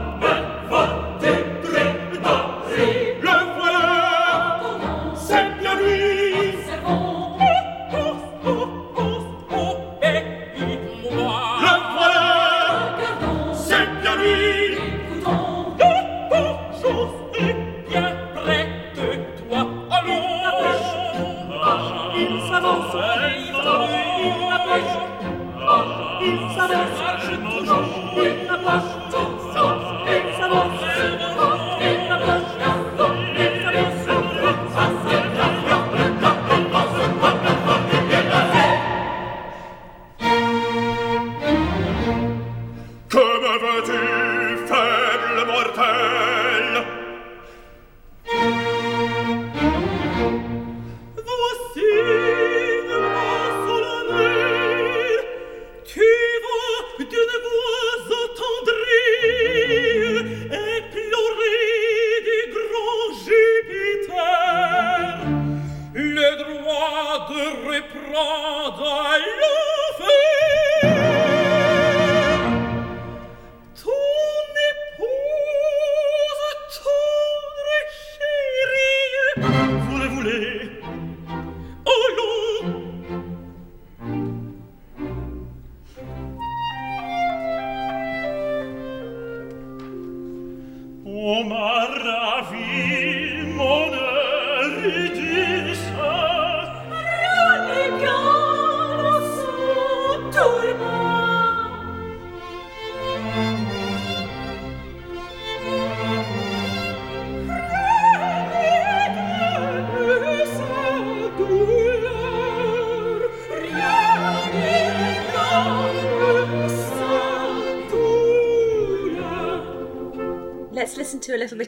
reprendre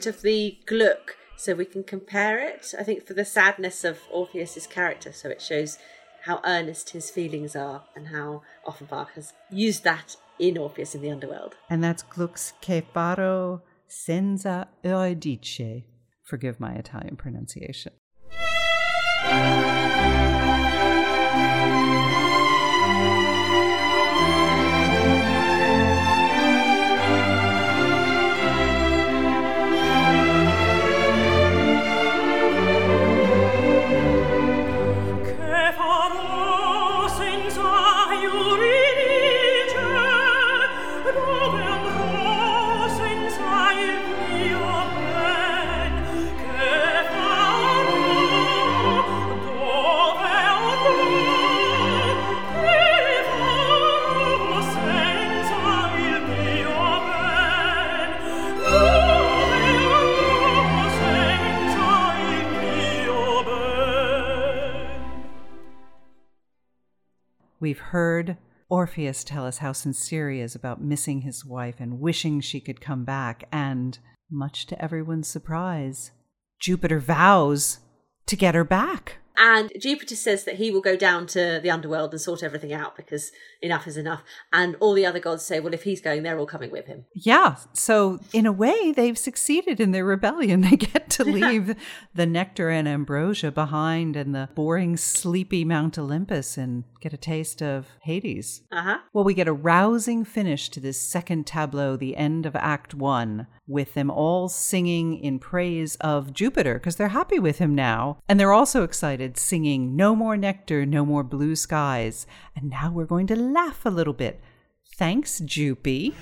bit of the Gluck so we can compare it. I think for the sadness of Orpheus's character, so it shows how earnest his feelings are and how Offenbach has used that in Orpheus in the underworld.
And that's Gluck's Che faro senza Eurydice. Forgive my Italian pronunciation. We've heard Orpheus tell us how sincere he is about missing his wife and wishing she could come back. And, much to everyone's surprise, Jupiter vows to get her back.
And Jupiter says that he will go down to the underworld and sort everything out because enough is enough. And all the other gods say, well, if he's going, they're all coming with him.
Yeah. So, in a way, they've succeeded in their rebellion. [laughs] They get to [laughs] leave the nectar and ambrosia behind and the boring, sleepy Mount Olympus and get a taste of Hades.
Uh huh.
Well, we get a rousing finish to this second tableau, the end of Act One, with them all singing in praise of Jupiter because they're happy with him now. And they're also excited, singing No More Nectar, No More Blue Skies. And now we're going to laugh a little bit. Thanks, Jupy.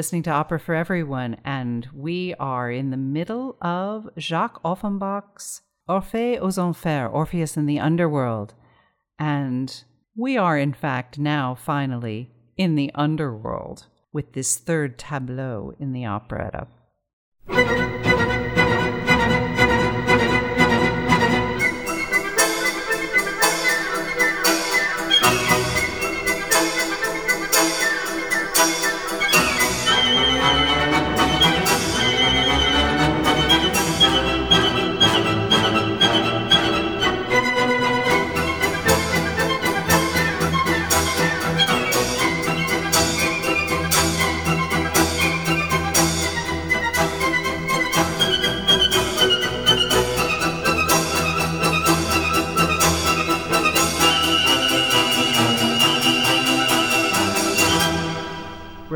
Listening to Opera for Everyone, and we are in the middle of Jacques Offenbach's Orphée aux Enfers, Orpheus in the Underworld. And we are, in fact, now finally in the underworld with this third tableau in the operetta.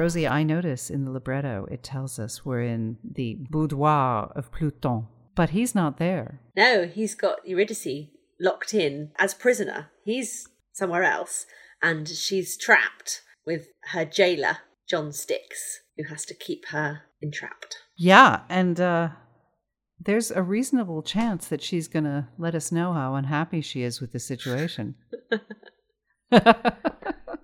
Rosie, I notice in the libretto it tells us we're in the boudoir of Pluton, but he's not there.
No, he's got Eurydice locked in as prisoner. He's somewhere else, and she's trapped with her jailer, John Styx, who has to keep her entrapped.
Yeah, and uh, there's a reasonable chance that she's going to let us know how unhappy she is with the situation. [laughs] [laughs]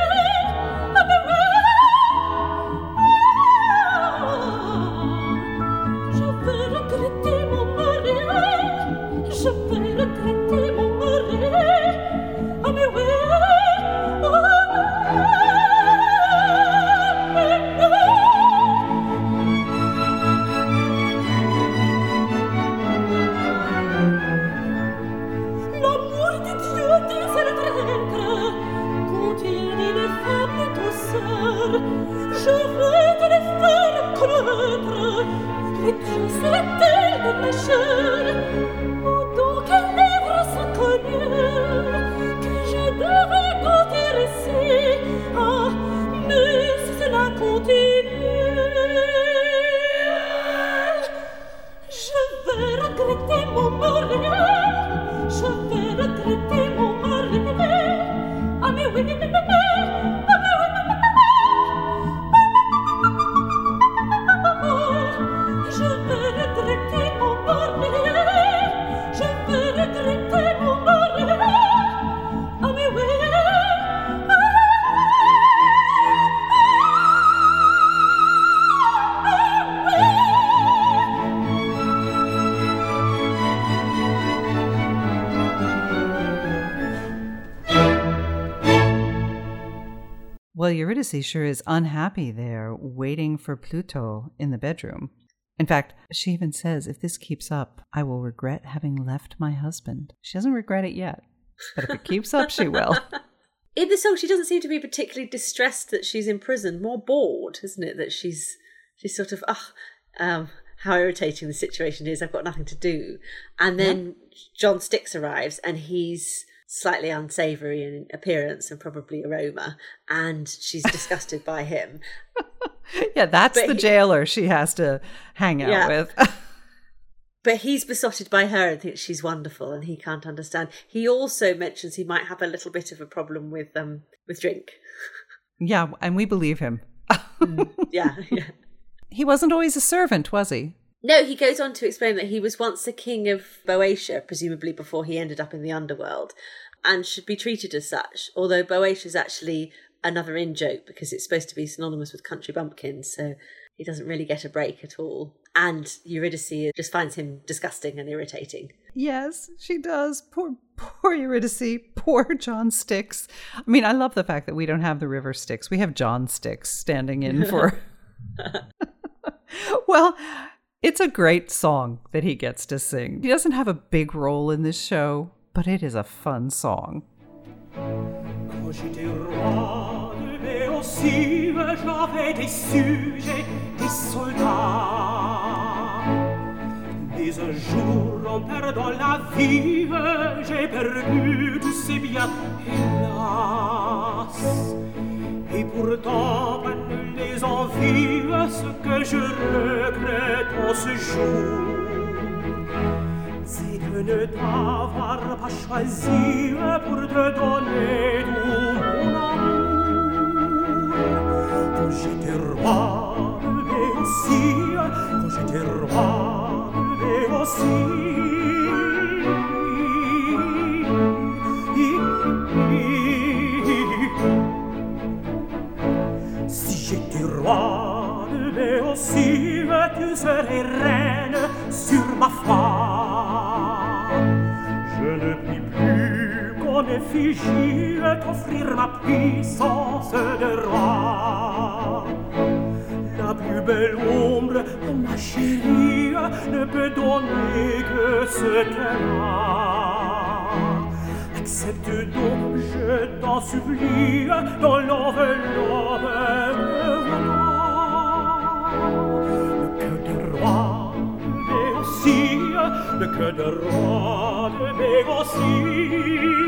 Eurydice sure is unhappy there, waiting for Pluto in the bedroom. In fact, she even says, if this keeps up, I will regret having left my husband. She doesn't regret it yet, but if it keeps up, she will. [laughs]
In the song, she doesn't seem to be particularly distressed that she's in prison. More bored, isn't it? That she's she's sort of ah, um, how irritating the situation is. I've got nothing to do. And then John Styx arrives, and he's slightly unsavoury in appearance and probably aroma, and she's disgusted by him. [laughs]
yeah, that's
But
the
he-
jailer she has to hang out
Yeah.
with. [laughs]
But he's besotted by her and thinks she's wonderful, and he can't understand. He also mentions he might have a little bit of a problem with um with drink.
yeah, and we believe him. [laughs]
Yeah, yeah.
He wasn't always a servant, was he?
No, he goes on to explain that he was once the king of Boeotia, presumably before he ended up in the underworld, and should be treated as such. Although Boeotia is actually another in joke because it's supposed to be synonymous with country bumpkins, so he doesn't really get a break at all. And Eurydice just finds him disgusting and irritating.
Yes, she does. Poor, poor Eurydice. Poor John Styx. I mean, I love the fact that we don't have the River Styx. We have John Styx standing in for. [laughs] [laughs] well, it's a great song that he gets to sing. He doesn't have a big role in this show, but it is a fun song.
En perdant la vie, j'ai perdu tous ces biens, hélas. Et pourtant, à nul les envies, ce que je regrette en ce jour. C'est de ne t'avoir pas choisi pour te donner tout mon amour. Quand j'étais roi de Béossie, quand j'étais roi de Béossie, difficile t'offrir ma puissance de roi. La plus belle ombre, ma chérie, ne peut donner que ce qu'elle a. Accepte donc, je t'en supplie, dans l'enveloppe de Le cœur de roi, de aussi, le cœur de roi, de aussi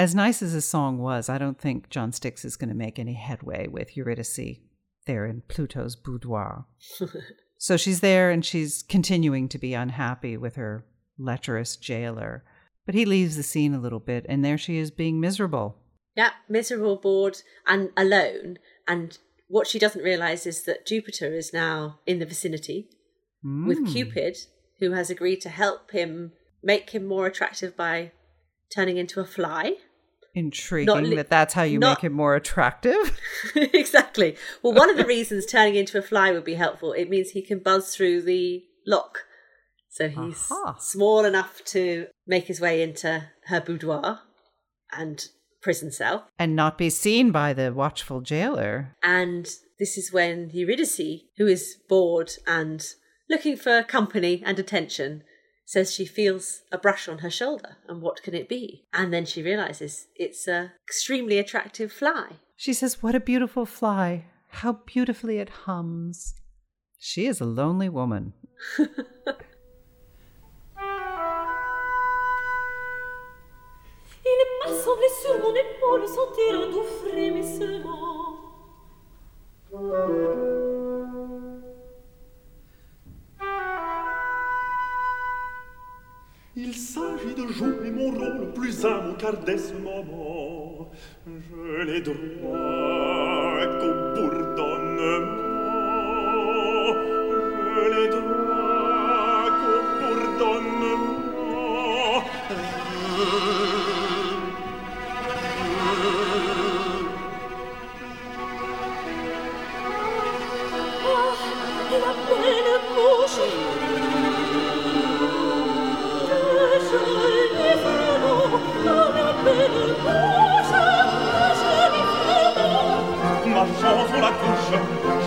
As nice as the song was, I don't think John Styx is going to make any headway with Eurydice there in Pluto's boudoir. [laughs] so she's there and she's continuing to be unhappy with her lecherous jailer. But he leaves the scene a little bit, and there she is being miserable.
Yeah, miserable, bored, and alone. And what she doesn't realize is that Jupiter is now in the vicinity with hmm. Cupid, who has agreed to help him make him more attractive by turning into a fly.
Intriguing
li-
that that's how you
not-
make it more attractive. [laughs]
exactly. Well, one of the reasons turning into a fly would be helpful, it means he can buzz through the lock. So he's
Aha.
small enough to make his way into her boudoir and prison cell.
and not be seen by the watchful jailer.
And this is when Eurydice, who is bored and looking for company and attention, says she feels a brush on her shoulder. And what can it be? And then she realizes it's a extremely attractive fly.
She says, What a beautiful fly. How beautifully it hums. She is a lonely woman.
Il m'a semblé sur mon épaule sentir un doux frémissement.
Il s'agit de jouer mon rôle plus à mon quart dès ce moment, je l'ai droit qu'au bourdonnement. Je l'ai droit qu'au bourdonnement.
marchons sur la
touche,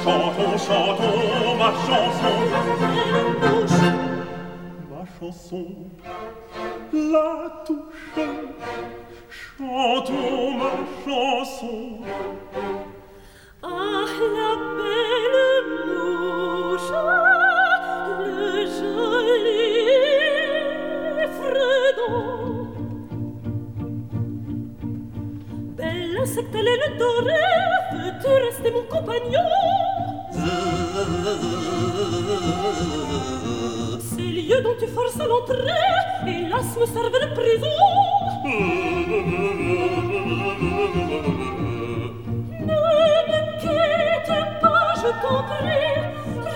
chantons, chantons ma chanson. Ma chanson, la touche, chantons ma chanson.
Ah, la belle mouche, le joli fredon. Bella secta le dorée, veux-tu rester mon compagnon Ces lieux dont tu forces l'entrée, hélas, me servent de prison. Ne me quitte pas, je t'en prie,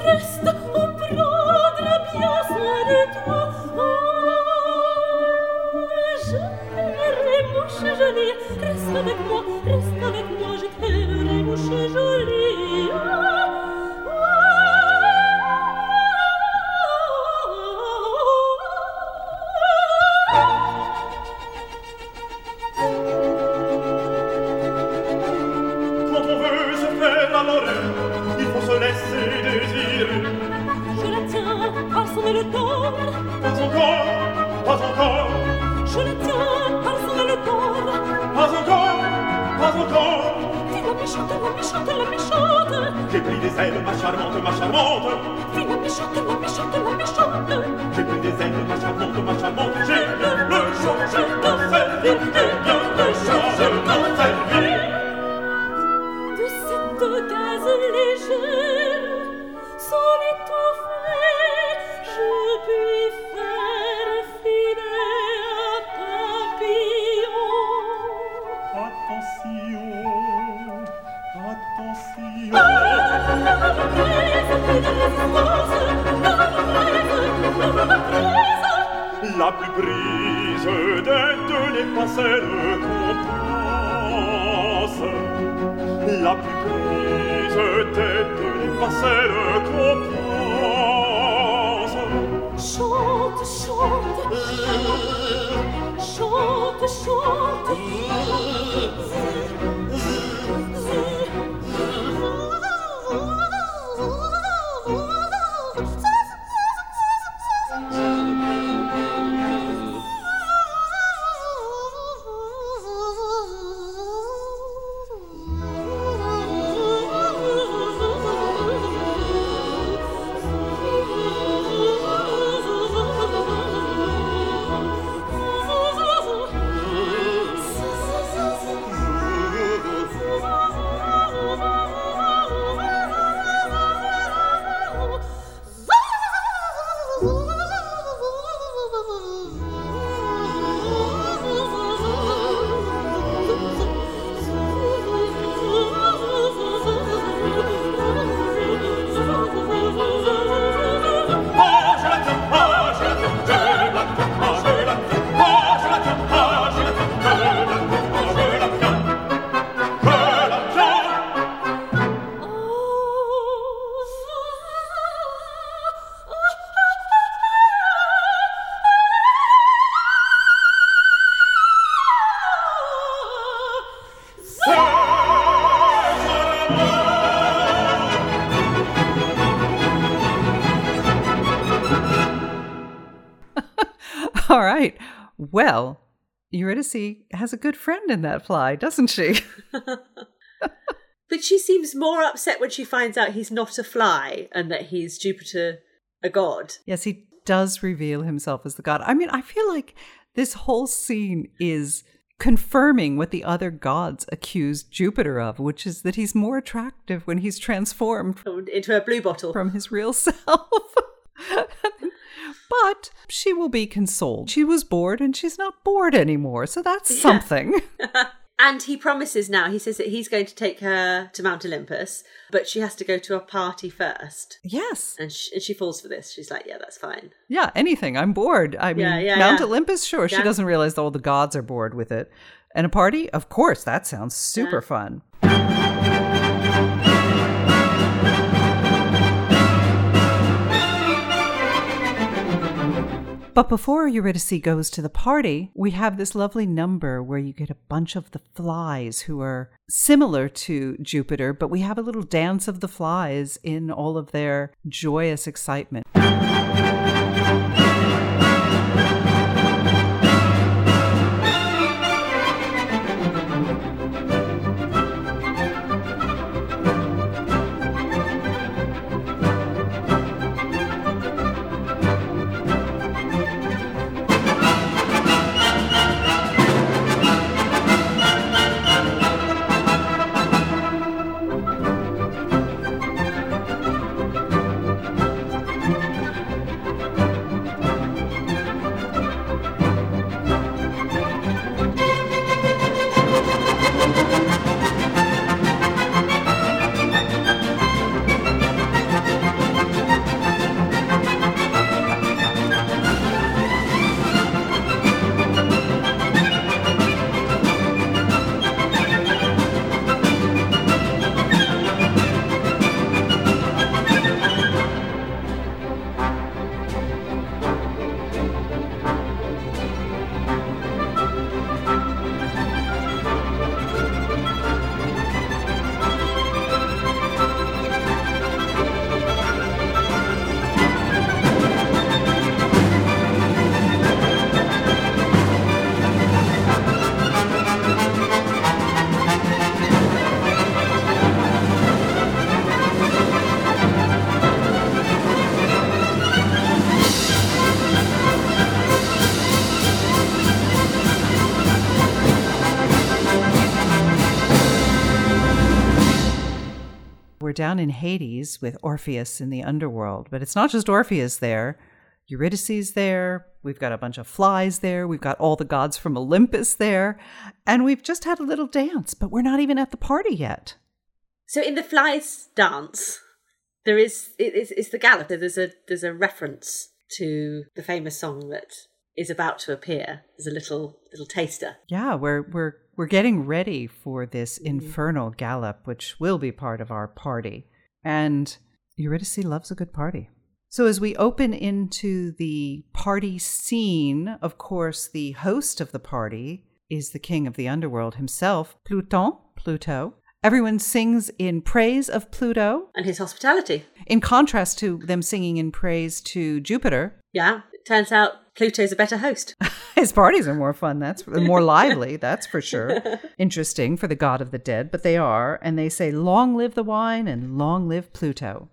reste en prendre bien soin de toi. Oh, je t'aimerai, mouche jolie, reste avec moi, reste avec moi, je t'aimerai, mouche jolie. Méchante, la méchante.
J'ai pris des ailes, ma charmante, ma charmante.
Fille la méchante, la méchante, la méchante.
J'ai pris des ailes, ma charmante, ma charmante. J'ai le je t'en servir, et bien le chant, je t'en servir.
De cette gaze légère,
brise d'être les passerelles qu'on passe. La plus brise d'être les passerelles qu'on passe.
Chante, chante, chante, chante,
chante. Well, Eurydice has a good friend in that fly, doesn't she? [laughs]
But she seems more upset when she finds out he's not a fly and that he's Jupiter, a god.
yes, he does reveal himself as the god. I mean, I feel like this whole scene is confirming what the other gods accuse Jupiter of, which is that he's more attractive when he's transformed
Into a blue bottle.
from his real [laughs] self. [laughs] but she will be consoled. She was bored and she's not bored anymore, so that's something. [laughs] [laughs]
And he promises now, he says that he's going to take her to Mount Olympus, but she has to go to a party first.
yes.
And she, and she falls for this. She's like, yeah, that's fine.
Yeah, anything. I'm bored. I mean,
Yeah, yeah,
Mount
yeah.
Olympus, sure. She doesn't realize that all the gods are bored with it. And a party? Of course, that sounds super fun. But before Eurydice goes to the party, we have this lovely number where you get a bunch of the flies who are similar to Jupiter, but we have a little dance of the flies in all of their joyous excitement. Down in Hades with Orpheus in the underworld, but it's not just Orpheus there. Eurydice's there. We've got a bunch of flies there. We've got all the gods from Olympus there. And we've just had a little dance, but we're not even at the party yet.
So in the flies dance, there is it is it's the gallop. There's a there's a reference to the famous song that is about to appear. There's a little little taster.
Yeah, we're we're we're getting ready for this mm-hmm. infernal gallop, which will be part of our party. And Eurydice loves a good party. So as we open into the party scene, of course, the host of the party is the king of the underworld himself, Pluton, Pluto. Everyone sings in praise of Pluto,
and his hospitality.
in contrast to them singing in praise to Jupiter.
Yeah, it turns out Pluto's a better host. [laughs]
His parties are more fun. That's more lively. That's for sure. [laughs] Interesting for the god of the dead, but they are, and they say, "Long live the wine and long live Pluto."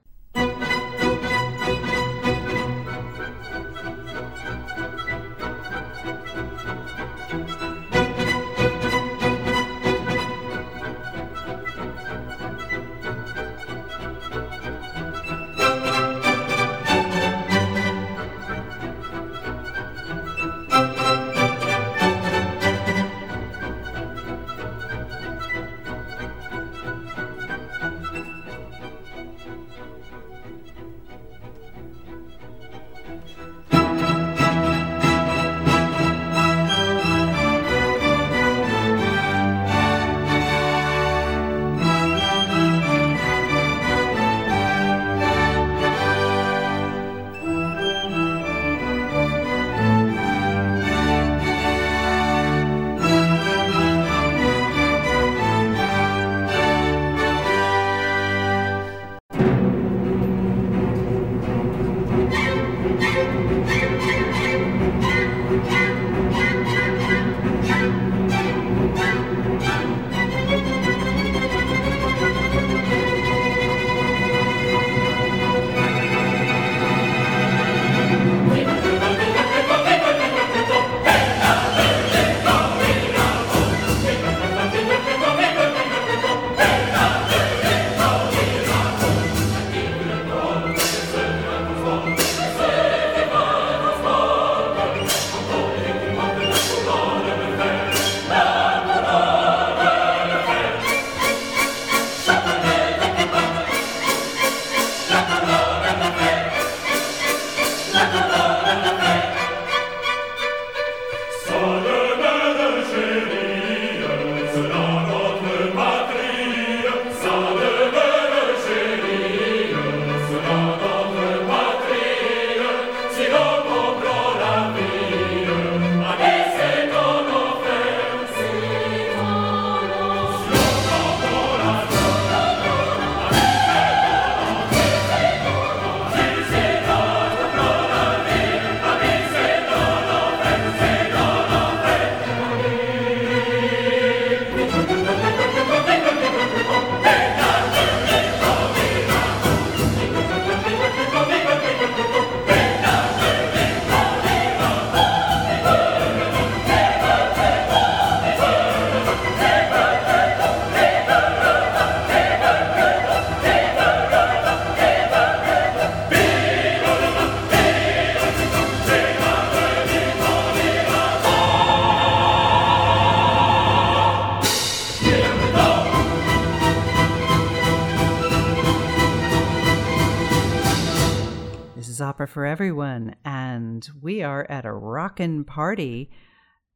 Opera for Everyone, and we are at a rockin' party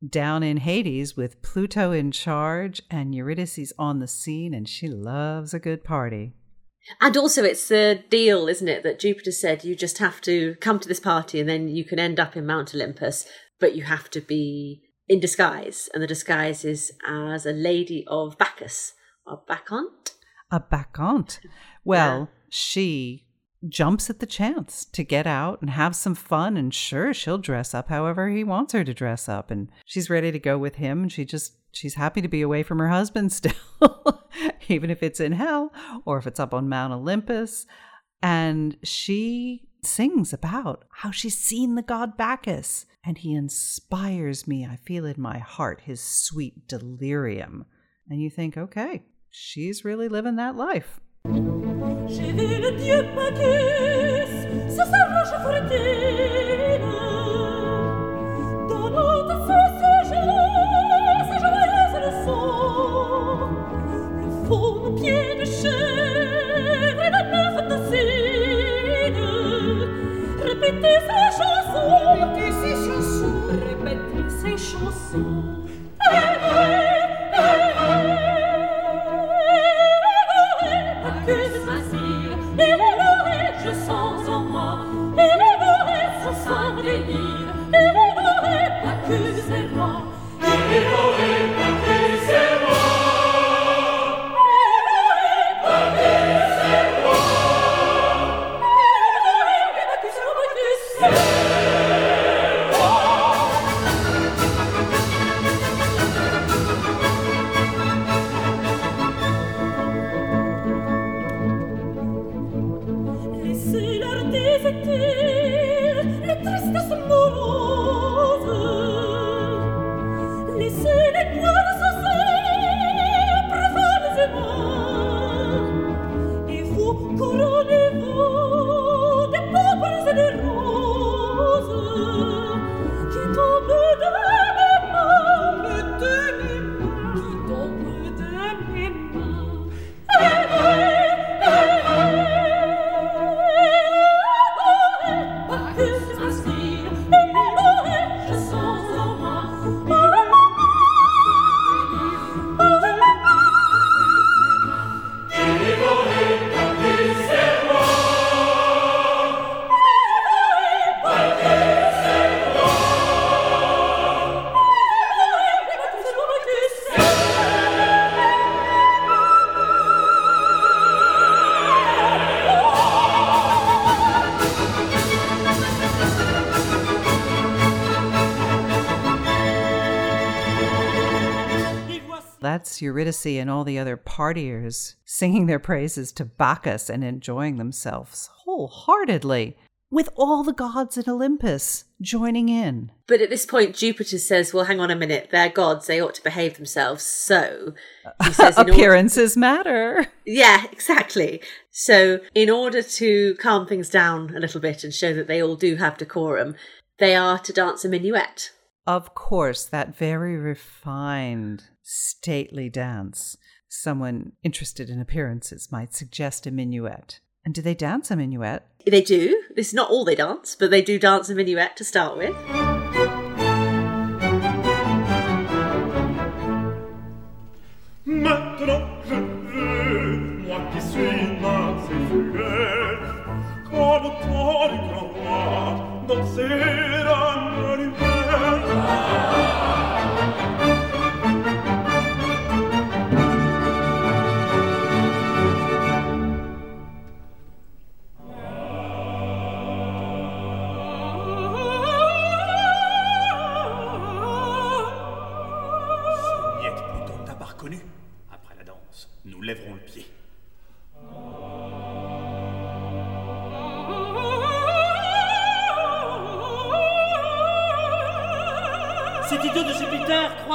down in Hades with Pluto in charge, and Eurydice's on the scene, and she loves a good party.
And also, it's the deal, isn't it, that Jupiter said you just have to come to this party and then you can end up in Mount Olympus, but you have to be in disguise. And the disguise is as a lady of Bacchus, a Bacchant.
A bacchant. Well, she jumps at the chance to get out and have some fun and sure she'll dress up however he wants her to dress up and she's ready to go with him and she just she's happy to be away from her husband [laughs] still even if it's in hell or if it's up on Mount Olympus. And she sings about how she's seen the god Bacchus and he inspires me. I feel in my heart his sweet delirium. And you think okay she's really living that life
J'ai vu le dieu Bacchus sur sa roche fortune, donnant à
That's Eurydice and all the other partiers singing their praises to Bacchus and enjoying themselves wholeheartedly, with all the gods in Olympus joining in.
But at this point, Jupiter says, well, hang on a minute, they're gods, they ought to behave themselves. So, [laughs] he says, in order-
Appearances matter.
Yeah, exactly. So, in order to calm things down a little bit and show that they all do have decorum, they are to dance a minuet.
Of course, that very refined, stately dance. Someone interested in appearances might suggest a minuet. And do they dance a minuet?
They do. It's not all they dance, but they do dance a minuet to start with.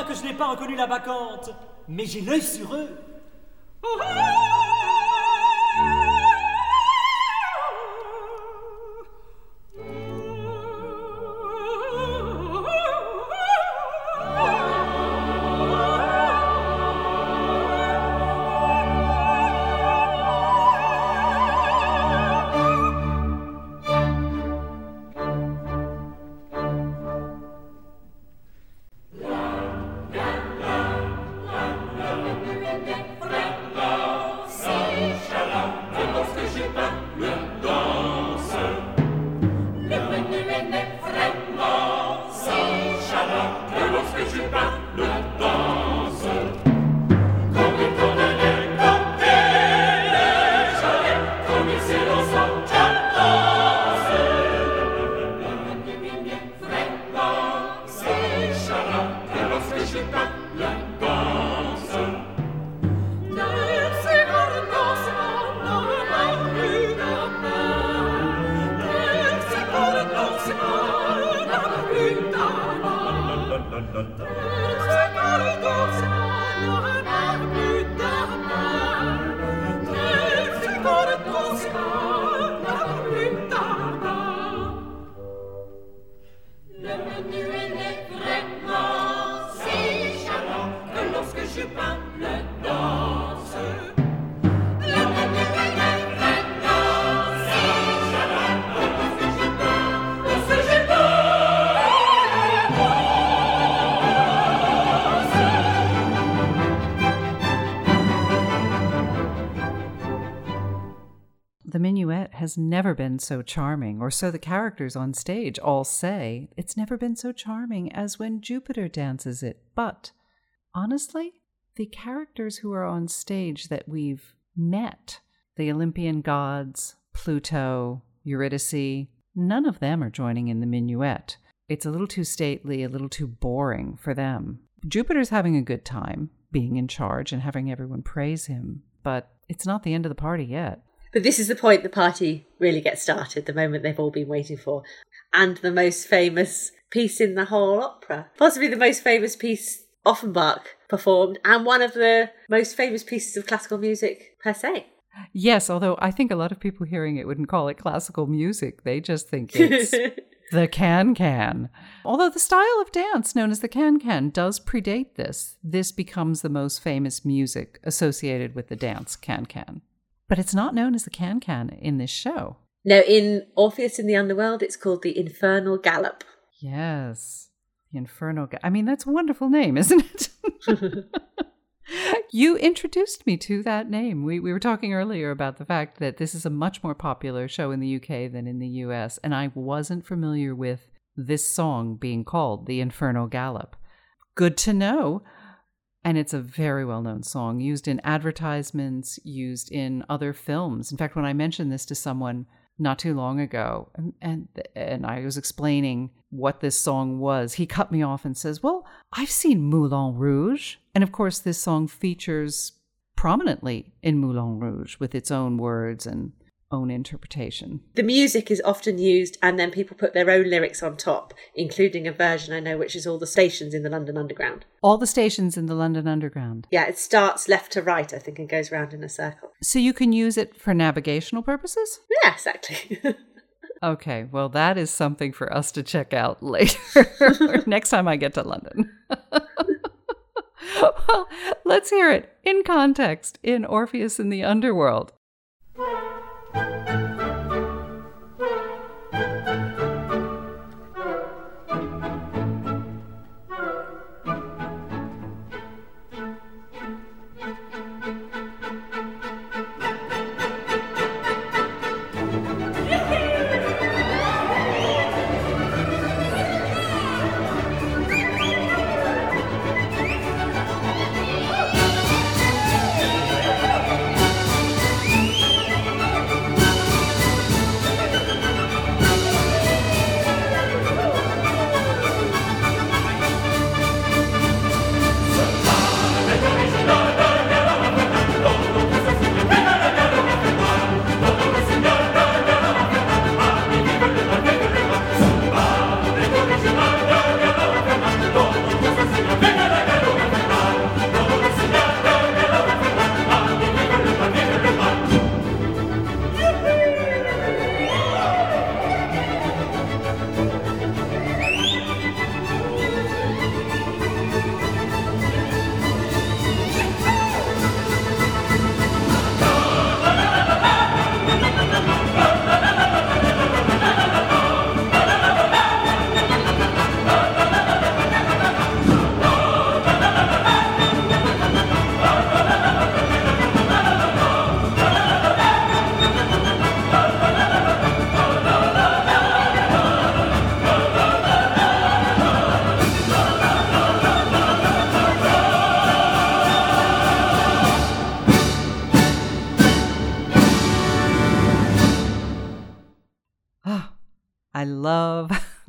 Que je n'ai pas reconnu la bacchante. Mais j'ai l'œil sur eux.
Has never been so charming, or so the characters on stage all say. It's never been so charming as when Jupiter dances it. But honestly, the characters who are on stage that we've met, the Olympian gods, Pluto, Eurydice, none of them are joining in the minuet. It's a little too stately, a little too boring for them. Jupiter's having a good time being in charge and having everyone praise him, but it's not the end of the party yet.
But this is the point the party really gets started, the moment they've all been waiting for. And the most famous piece in the whole opera. Possibly the most famous piece Offenbach performed, and one of the most famous pieces of classical music per se.
Yes, although I think a lot of people hearing it wouldn't call it classical music. They just think it's [laughs] the can can. Although the style of dance known as the can can does predate this, this becomes the most famous music associated with the dance can can. But it's not known as the can can in this show.
no, in Orpheus in the Underworld, it's called the Infernal Gallop.
Yes. The Inferno. Ga- I mean, that's a wonderful name, [laughs] isn't it? [laughs] you introduced me to that name. We, we were talking earlier about the fact that this is a much more popular show in the UK than in the US, and I wasn't familiar with this song being called the Infernal Gallop. Good to know. And it's a very well known song, used in advertisements, used in other films. In fact, when I mentioned this to someone not too long ago, and, and and I was explaining what this song was, he cut me off and says, "Well, I've seen Moulin Rouge, and of course, this song features prominently in Moulin Rouge with its own words and own interpretation."
The music is often used, and then people put their own lyrics on top, including a version I know which is all the stations in the London Underground.
All the stations in the London Underground.
Yeah, it starts left to right, I think, and goes round in a circle.
So you can use it for navigational purposes?
Yeah, exactly. [laughs]
Okay, well, that is something for us to check out later, [laughs] next time I get to London. [laughs] well, let's hear it in context in Orpheus in the Underworld.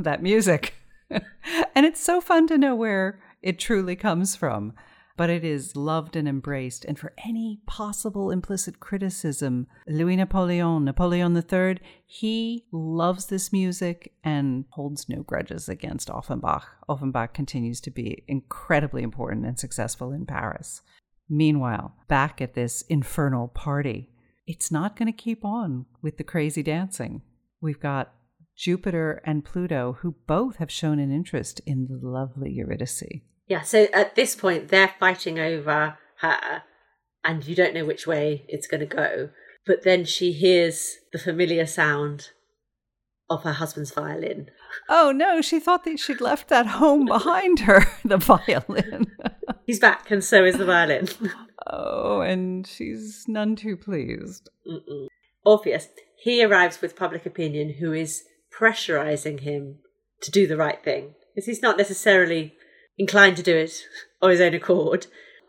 That music. [laughs] and it's so fun to know where it truly comes from. but it is loved and embraced. And for any possible implicit criticism, Louis Napoleon, Napoleon III, he loves this music and holds no grudges against Offenbach. Offenbach continues to be incredibly important and successful in Paris. Meanwhile, back at this infernal party, it's not going to keep on with the crazy dancing. We've got Jupiter and Pluto, who both have shown an interest in the lovely Eurydice.
Yeah, so at this point, they're fighting over her, and you don't know which way it's going to go. But then she hears the familiar sound of her husband's violin.
Oh no, she thought that she'd left that home [laughs] behind her, [laughs] the violin. [laughs]
He's back, and so is the violin.
oh, and she's none too pleased.
Mm-mm. Orpheus, he arrives with public opinion who is pressurizing him to do the right thing because he's not necessarily inclined to do it of his own accord.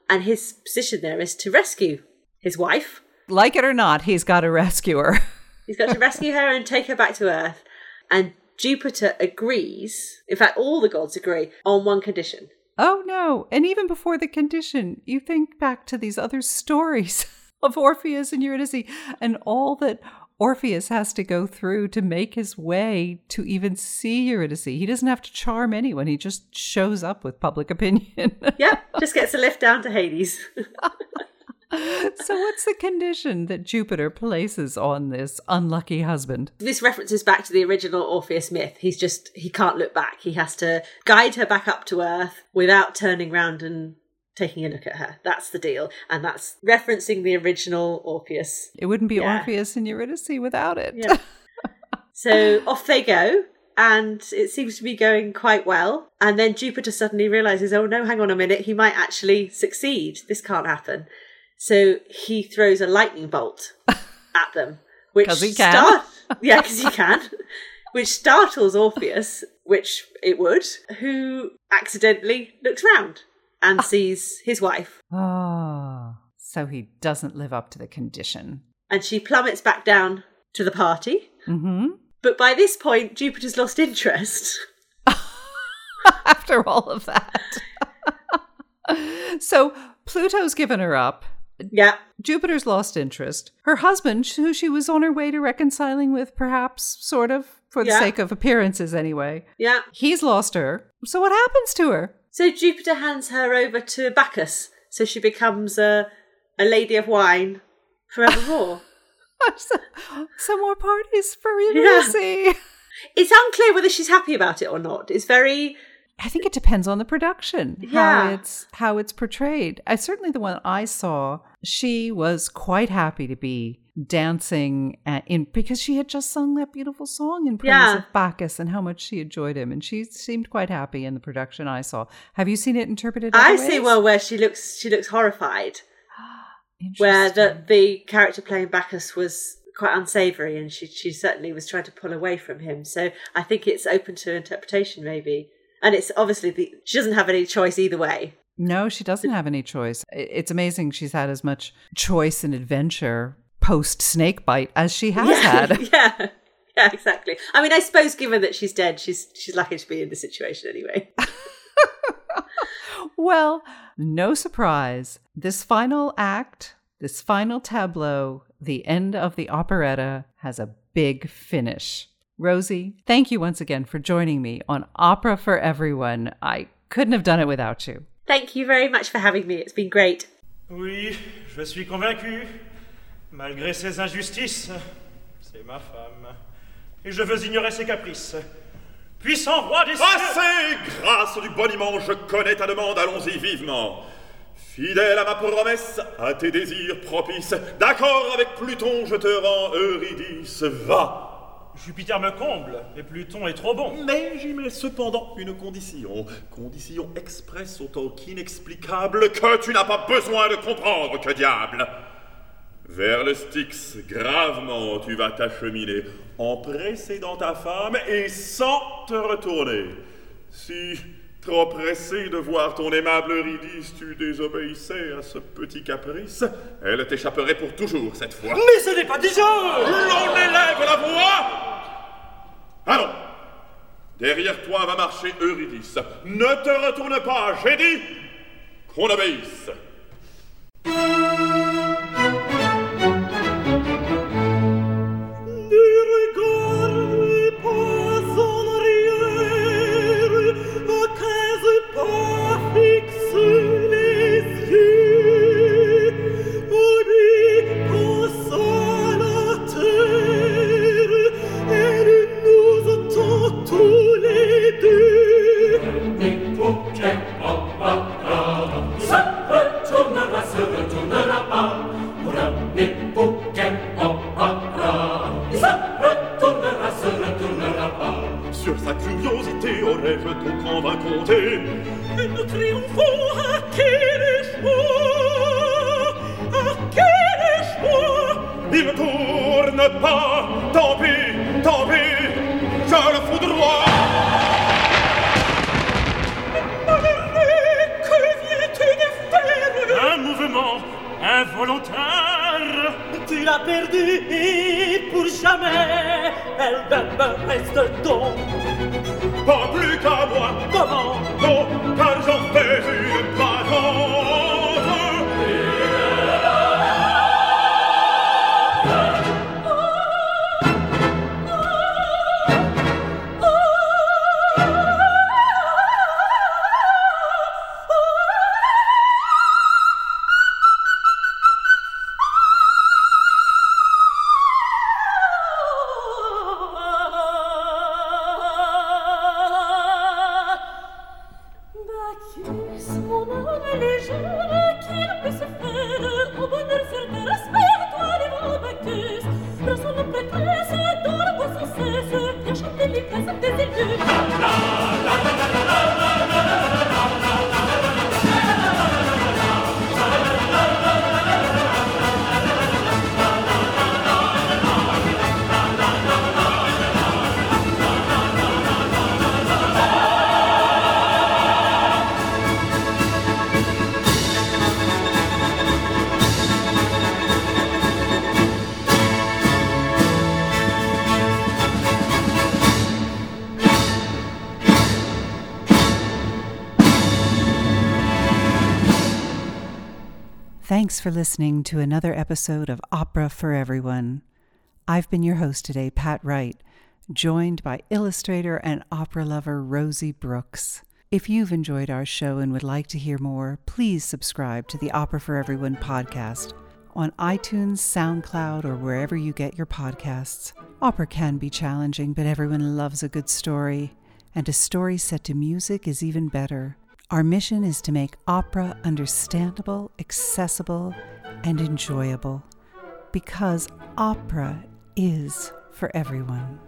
And his position there is to rescue his wife.
Like it or not, he's got to rescue her. [laughs]
He's got to rescue her and take her back to Earth. And Jupiter agrees, in fact, all the gods agree, on one condition.
Oh no. And even before the condition, you think back to these other stories [laughs] of Orpheus and Eurydice and all that Orpheus has to go through to make his way to even see Eurydice. He doesn't have to charm anyone, he just shows up with public opinion. [laughs]
yeah, just gets a lift down to Hades. [laughs]
so, what's the condition that Jupiter places on this unlucky husband?
This references back to the original Orpheus myth. He's just, he can't look back. He has to guide her back up to Earth without turning round and taking a look at her. That's the deal. And that's referencing the original Orpheus.
It wouldn't be
Yeah.
Orpheus and Eurydice without it.
Yeah. [laughs] so off they go. And it seems to be going quite well. And then Jupiter suddenly realizes, oh no, hang on a minute, he might actually succeed. This can't happen. So he throws a lightning bolt [laughs] at them. which
he can.
start- [laughs] yeah, because he can. Which startles Orpheus, which it would, who accidentally looks round and sees his wife.
Oh, so he doesn't live up to the condition.
And she plummets back down to the party.
hmm
But by this point, Jupiter's lost interest. [laughs]
After all of that. [laughs] so Pluto's given her up.
Yeah.
Jupiter's lost interest. Her husband, who she was on her way to reconciling with, perhaps, sort of, for the
Yeah.
sake of appearances anyway,
Yeah.
he's lost her. So what happens to her?
So Jupiter hands her over to Bacchus, so she becomes a a lady of wine forevermore. [laughs]
some, more parties for Eurydice.
it's unclear whether she's happy about it or not. It's very
I think it depends on the production, how it's how it's portrayed. I certainly the one I saw, she was quite happy to be dancing in because she had just sung that beautiful song in praise
Yeah.
of Bacchus and how much she enjoyed him, and she seemed quite happy in the production I saw. Have you seen it interpreted?
I see well where she looks she looks horrified. [gasps] Where the the character playing Bacchus was quite unsavoury and she she certainly was trying to pull away from him. So I think it's open to interpretation maybe. And it's obviously the she doesn't have any choice either way.
No, she doesn't have any choice. It's amazing she's had as much choice and adventure post snake bite as she has had. [laughs]
yeah. Yeah, exactly. I mean, I suppose given that she's dead, she's she's lucky to be in this situation anyway. [laughs] [laughs]
Well, no surprise. This final act, this final tableau, the end of the operetta has a big finish. Rosie, thank you once again for joining me on Opera for Everyone. I couldn't have done it without you.
Thank you very much for having me. It's been great.
Oui, je suis convaincu. Malgré ses injustices, c'est ma femme. Et je veux ignorer ses caprices. Puissant roi des cieux
Assez Grâce du boniment, je connais ta demande, allons-y vivement. Fidèle à ma promesse, à tes désirs propices, d'accord avec Pluton, je te rends Eurydice, va.
Jupiter me comble, et Pluton est trop bon.
Mais j'y mets cependant une condition, condition expresse autant qu'inexplicable que tu n'as pas besoin de comprendre, que diable. Vers le Styx, gravement tu vas t'acheminer, en précédant ta femme et sans te retourner. Si, trop pressé de voir ton aimable Eurydice, tu désobéissais à ce petit caprice, elle t'échapperait pour toujours cette fois.
Mais ce n'est pas genre
L'on élève la voix Allons Derrière toi va marcher Eurydice. Ne te retourne pas, j'ai dit
Qu'on obéisse.
For listening to another episode of Opera for Everyone. I've been your host today, Pat Wright, joined by illustrator and opera lover Rosie Brooks. If you've enjoyed our show and would like to hear more, please subscribe to the Opera for Everyone podcast on iTunes, SoundCloud, or wherever you get your podcasts. Opera can be challenging, but everyone loves a good story, and a story set to music is even better. Our mission is to make opera understandable, accessible, and enjoyable because opera is for everyone.